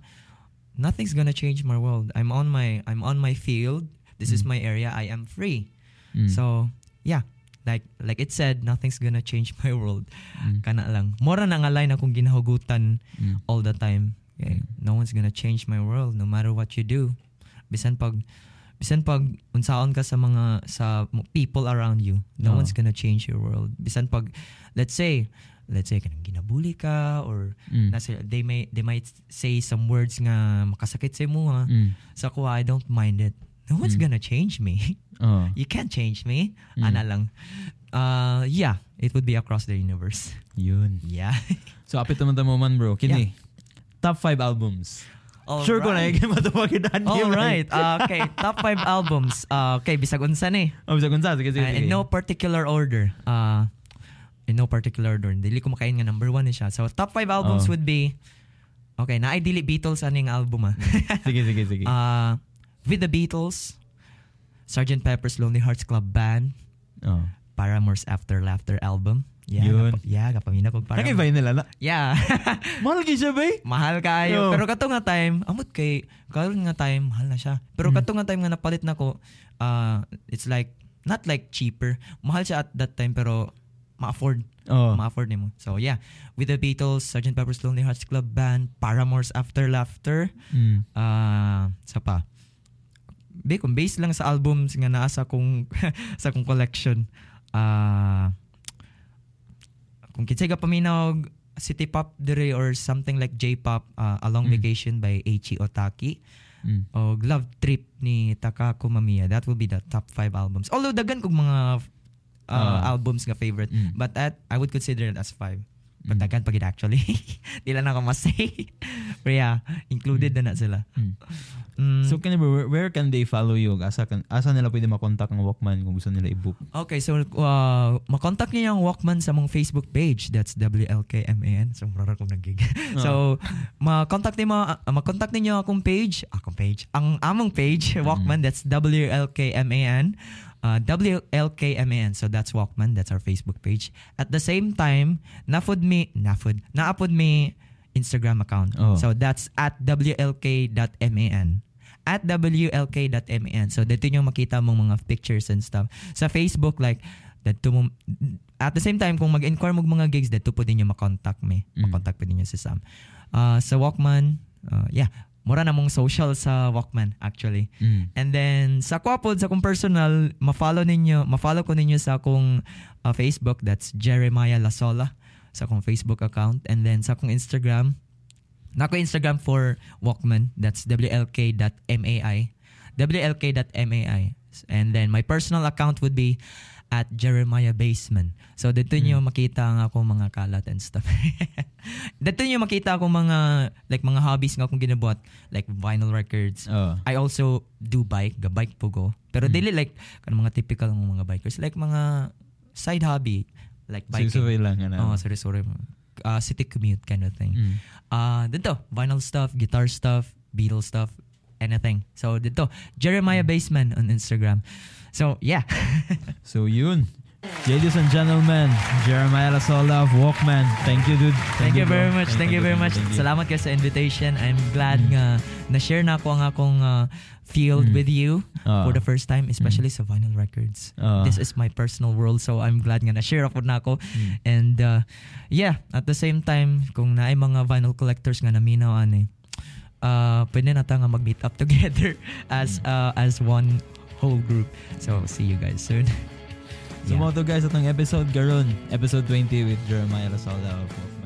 nothing's gonna change my world. I'm on my, I'm on my field. This is Mm. my area. I am free. Mm. So, yeah. Like like it said, nothing's gonna change my world. Mm. Kana lang. Mora na nga line akong ginahugutan Mm. all the time. Okay? No one's gonna change my world no matter what you do. Bisan pag bisan pag unsaon ka sa mga sa mo- people around you, no Oo. one's gonna change your world. Bisan pag let's say let's say kanang ginabuli ka or Mm. nasa they may they might say some words nga makasakit sa imo ha. Mm. Sa ko I don't mind it. No one's Mm. gonna change me. Oh. You can't change me. Mm. Ana lang. Uh yeah, it would be across the universe. Yun. Yeah. So, apit naman mo man, bro. Kini. Top 5 albums. Sure ko na, yung matupagitan All right. Uh, okay, top 5 albums. Uh, okay, bisag unsa ni. Oh, bisa kunsa. Sige, sige. Uh, in no particular order. Uh, in no particular order. Dili ko makain nga number one ni siya. So, top 5 albums Oh. would be, okay, na ay dili Beatles aning album ah. sige, sige, sige. uh, With the Beatles, Sgt. Pepper's Lonely Hearts Club Band, oh. Paramore's After Laughter album. Yeah, Yun. Gapa, yeah, kapamina kog Paramore. Nakibay nila na. Yeah. Mahal kayo siya, bay? mahal kayo. Yo. Pero kato nga time, amot kay, karon nga time, mahal na siya. Pero Mm. kato nga time nga napalit na ko, uh, it's like, not like cheaper. Mahal siya at that time, pero ma-afford. Oh. Ma-afford mo. So yeah, with the Beatles, Sgt. Pepper's Lonely Hearts Club Band, Paramore's After Laughter, Mm. uh, sa pa. Be, kung based lang sa albums nga naa sa kong, sa kong collection, uh, kung kinsay ka paminaw city pop dire or something like J-pop, uh, A Long Mm. Vacation by Eiichi Otaki, Mm. o Love Trip ni Takako Mamiya. That will be the top five albums. Although dagan kong mga uh, Ah. albums nga favorite, Mm. but that I would consider it as five. But Mm. dagan pagid actually. Di lang ako masay. But yeah, included na na sila. Mm. Mm, So, bro, where, where can they follow you? Asa, kan, asa nila pwede makontak ang Walkman kung gusto nila i-book? okay, so uh, makontak niyo yung Walkman sa mong Facebook page. That's WLKMAN. So, mura akong nagig. so, makontak niyo, uh, makontak niyo akong page. Akong page. Ang among page, Walkman, that's WLKMAN. Uh, WLKMAN. So, that's Walkman. That's our Facebook page. At the same time, nafod me, nafod, naapod me Instagram account. Oh. So, that's at WLK.MAN at WLK.MN. So, dito nyo makita mong mga pictures and stuff. Sa Facebook, like, dito mo, at the same time, kung mag-inquire mo mga gigs, dito po din nyo makontak me. Mm. Makontak po din nyo si Sam. Uh, sa Walkman, uh, yeah, mura na mong social sa Walkman, actually. Mm. And then, sa Quapod, sa akong personal, ma-follow ninyo, ma-follow ko ninyo sa akong uh, Facebook, that's Jeremiah Lasola, sa akong Facebook account. And then, sa akong Instagram, na ako Instagram for Walkman, that's WLK.MAI. WLK.MAI. And then, my personal account would be at Jeremiah Baseman. So, dito nyo makita ang ako mga kalat and stuff. dito nyo makita ako mga, like, mga hobbies nga akong ginabuhat. Like, vinyl records, Oh. I also do bike, ga bike po ko. Pero Mm. dili like kan mga typical ng mga bikers, like mga side hobby like biking. Sige, lang. Ano. Oh, sorry, sorry. Uh, city commute kind of thing. Mm. Uh, dito, vinyl stuff, guitar stuff, Beatles stuff, anything. So dito, Jeremiah Baseman on Instagram. So yeah. So, yun. Ladies and gentlemen, Jeremiah Lasola of Walkman. Thank you, dude. Thank, you bro. very much. Thank, you very much. thank you. Salamat kayo sa invitation. I'm glad Mm. nga na-share na ako ang akong uh, field Mm. with you Ah. for the first time, especially sa vinyl records. Ah. This is my personal world so I'm glad nga na-share ako na ako. Mm. And uh, yeah, at the same time, kung naay mga vinyl collectors nga naminaw ani, uh, pwede na nga mag-meet up together as uh, as one whole group. So see you guys soon. So, Yeah. mo to guys, itong episode garon. Episode 20 with Jeremiah of Walkman.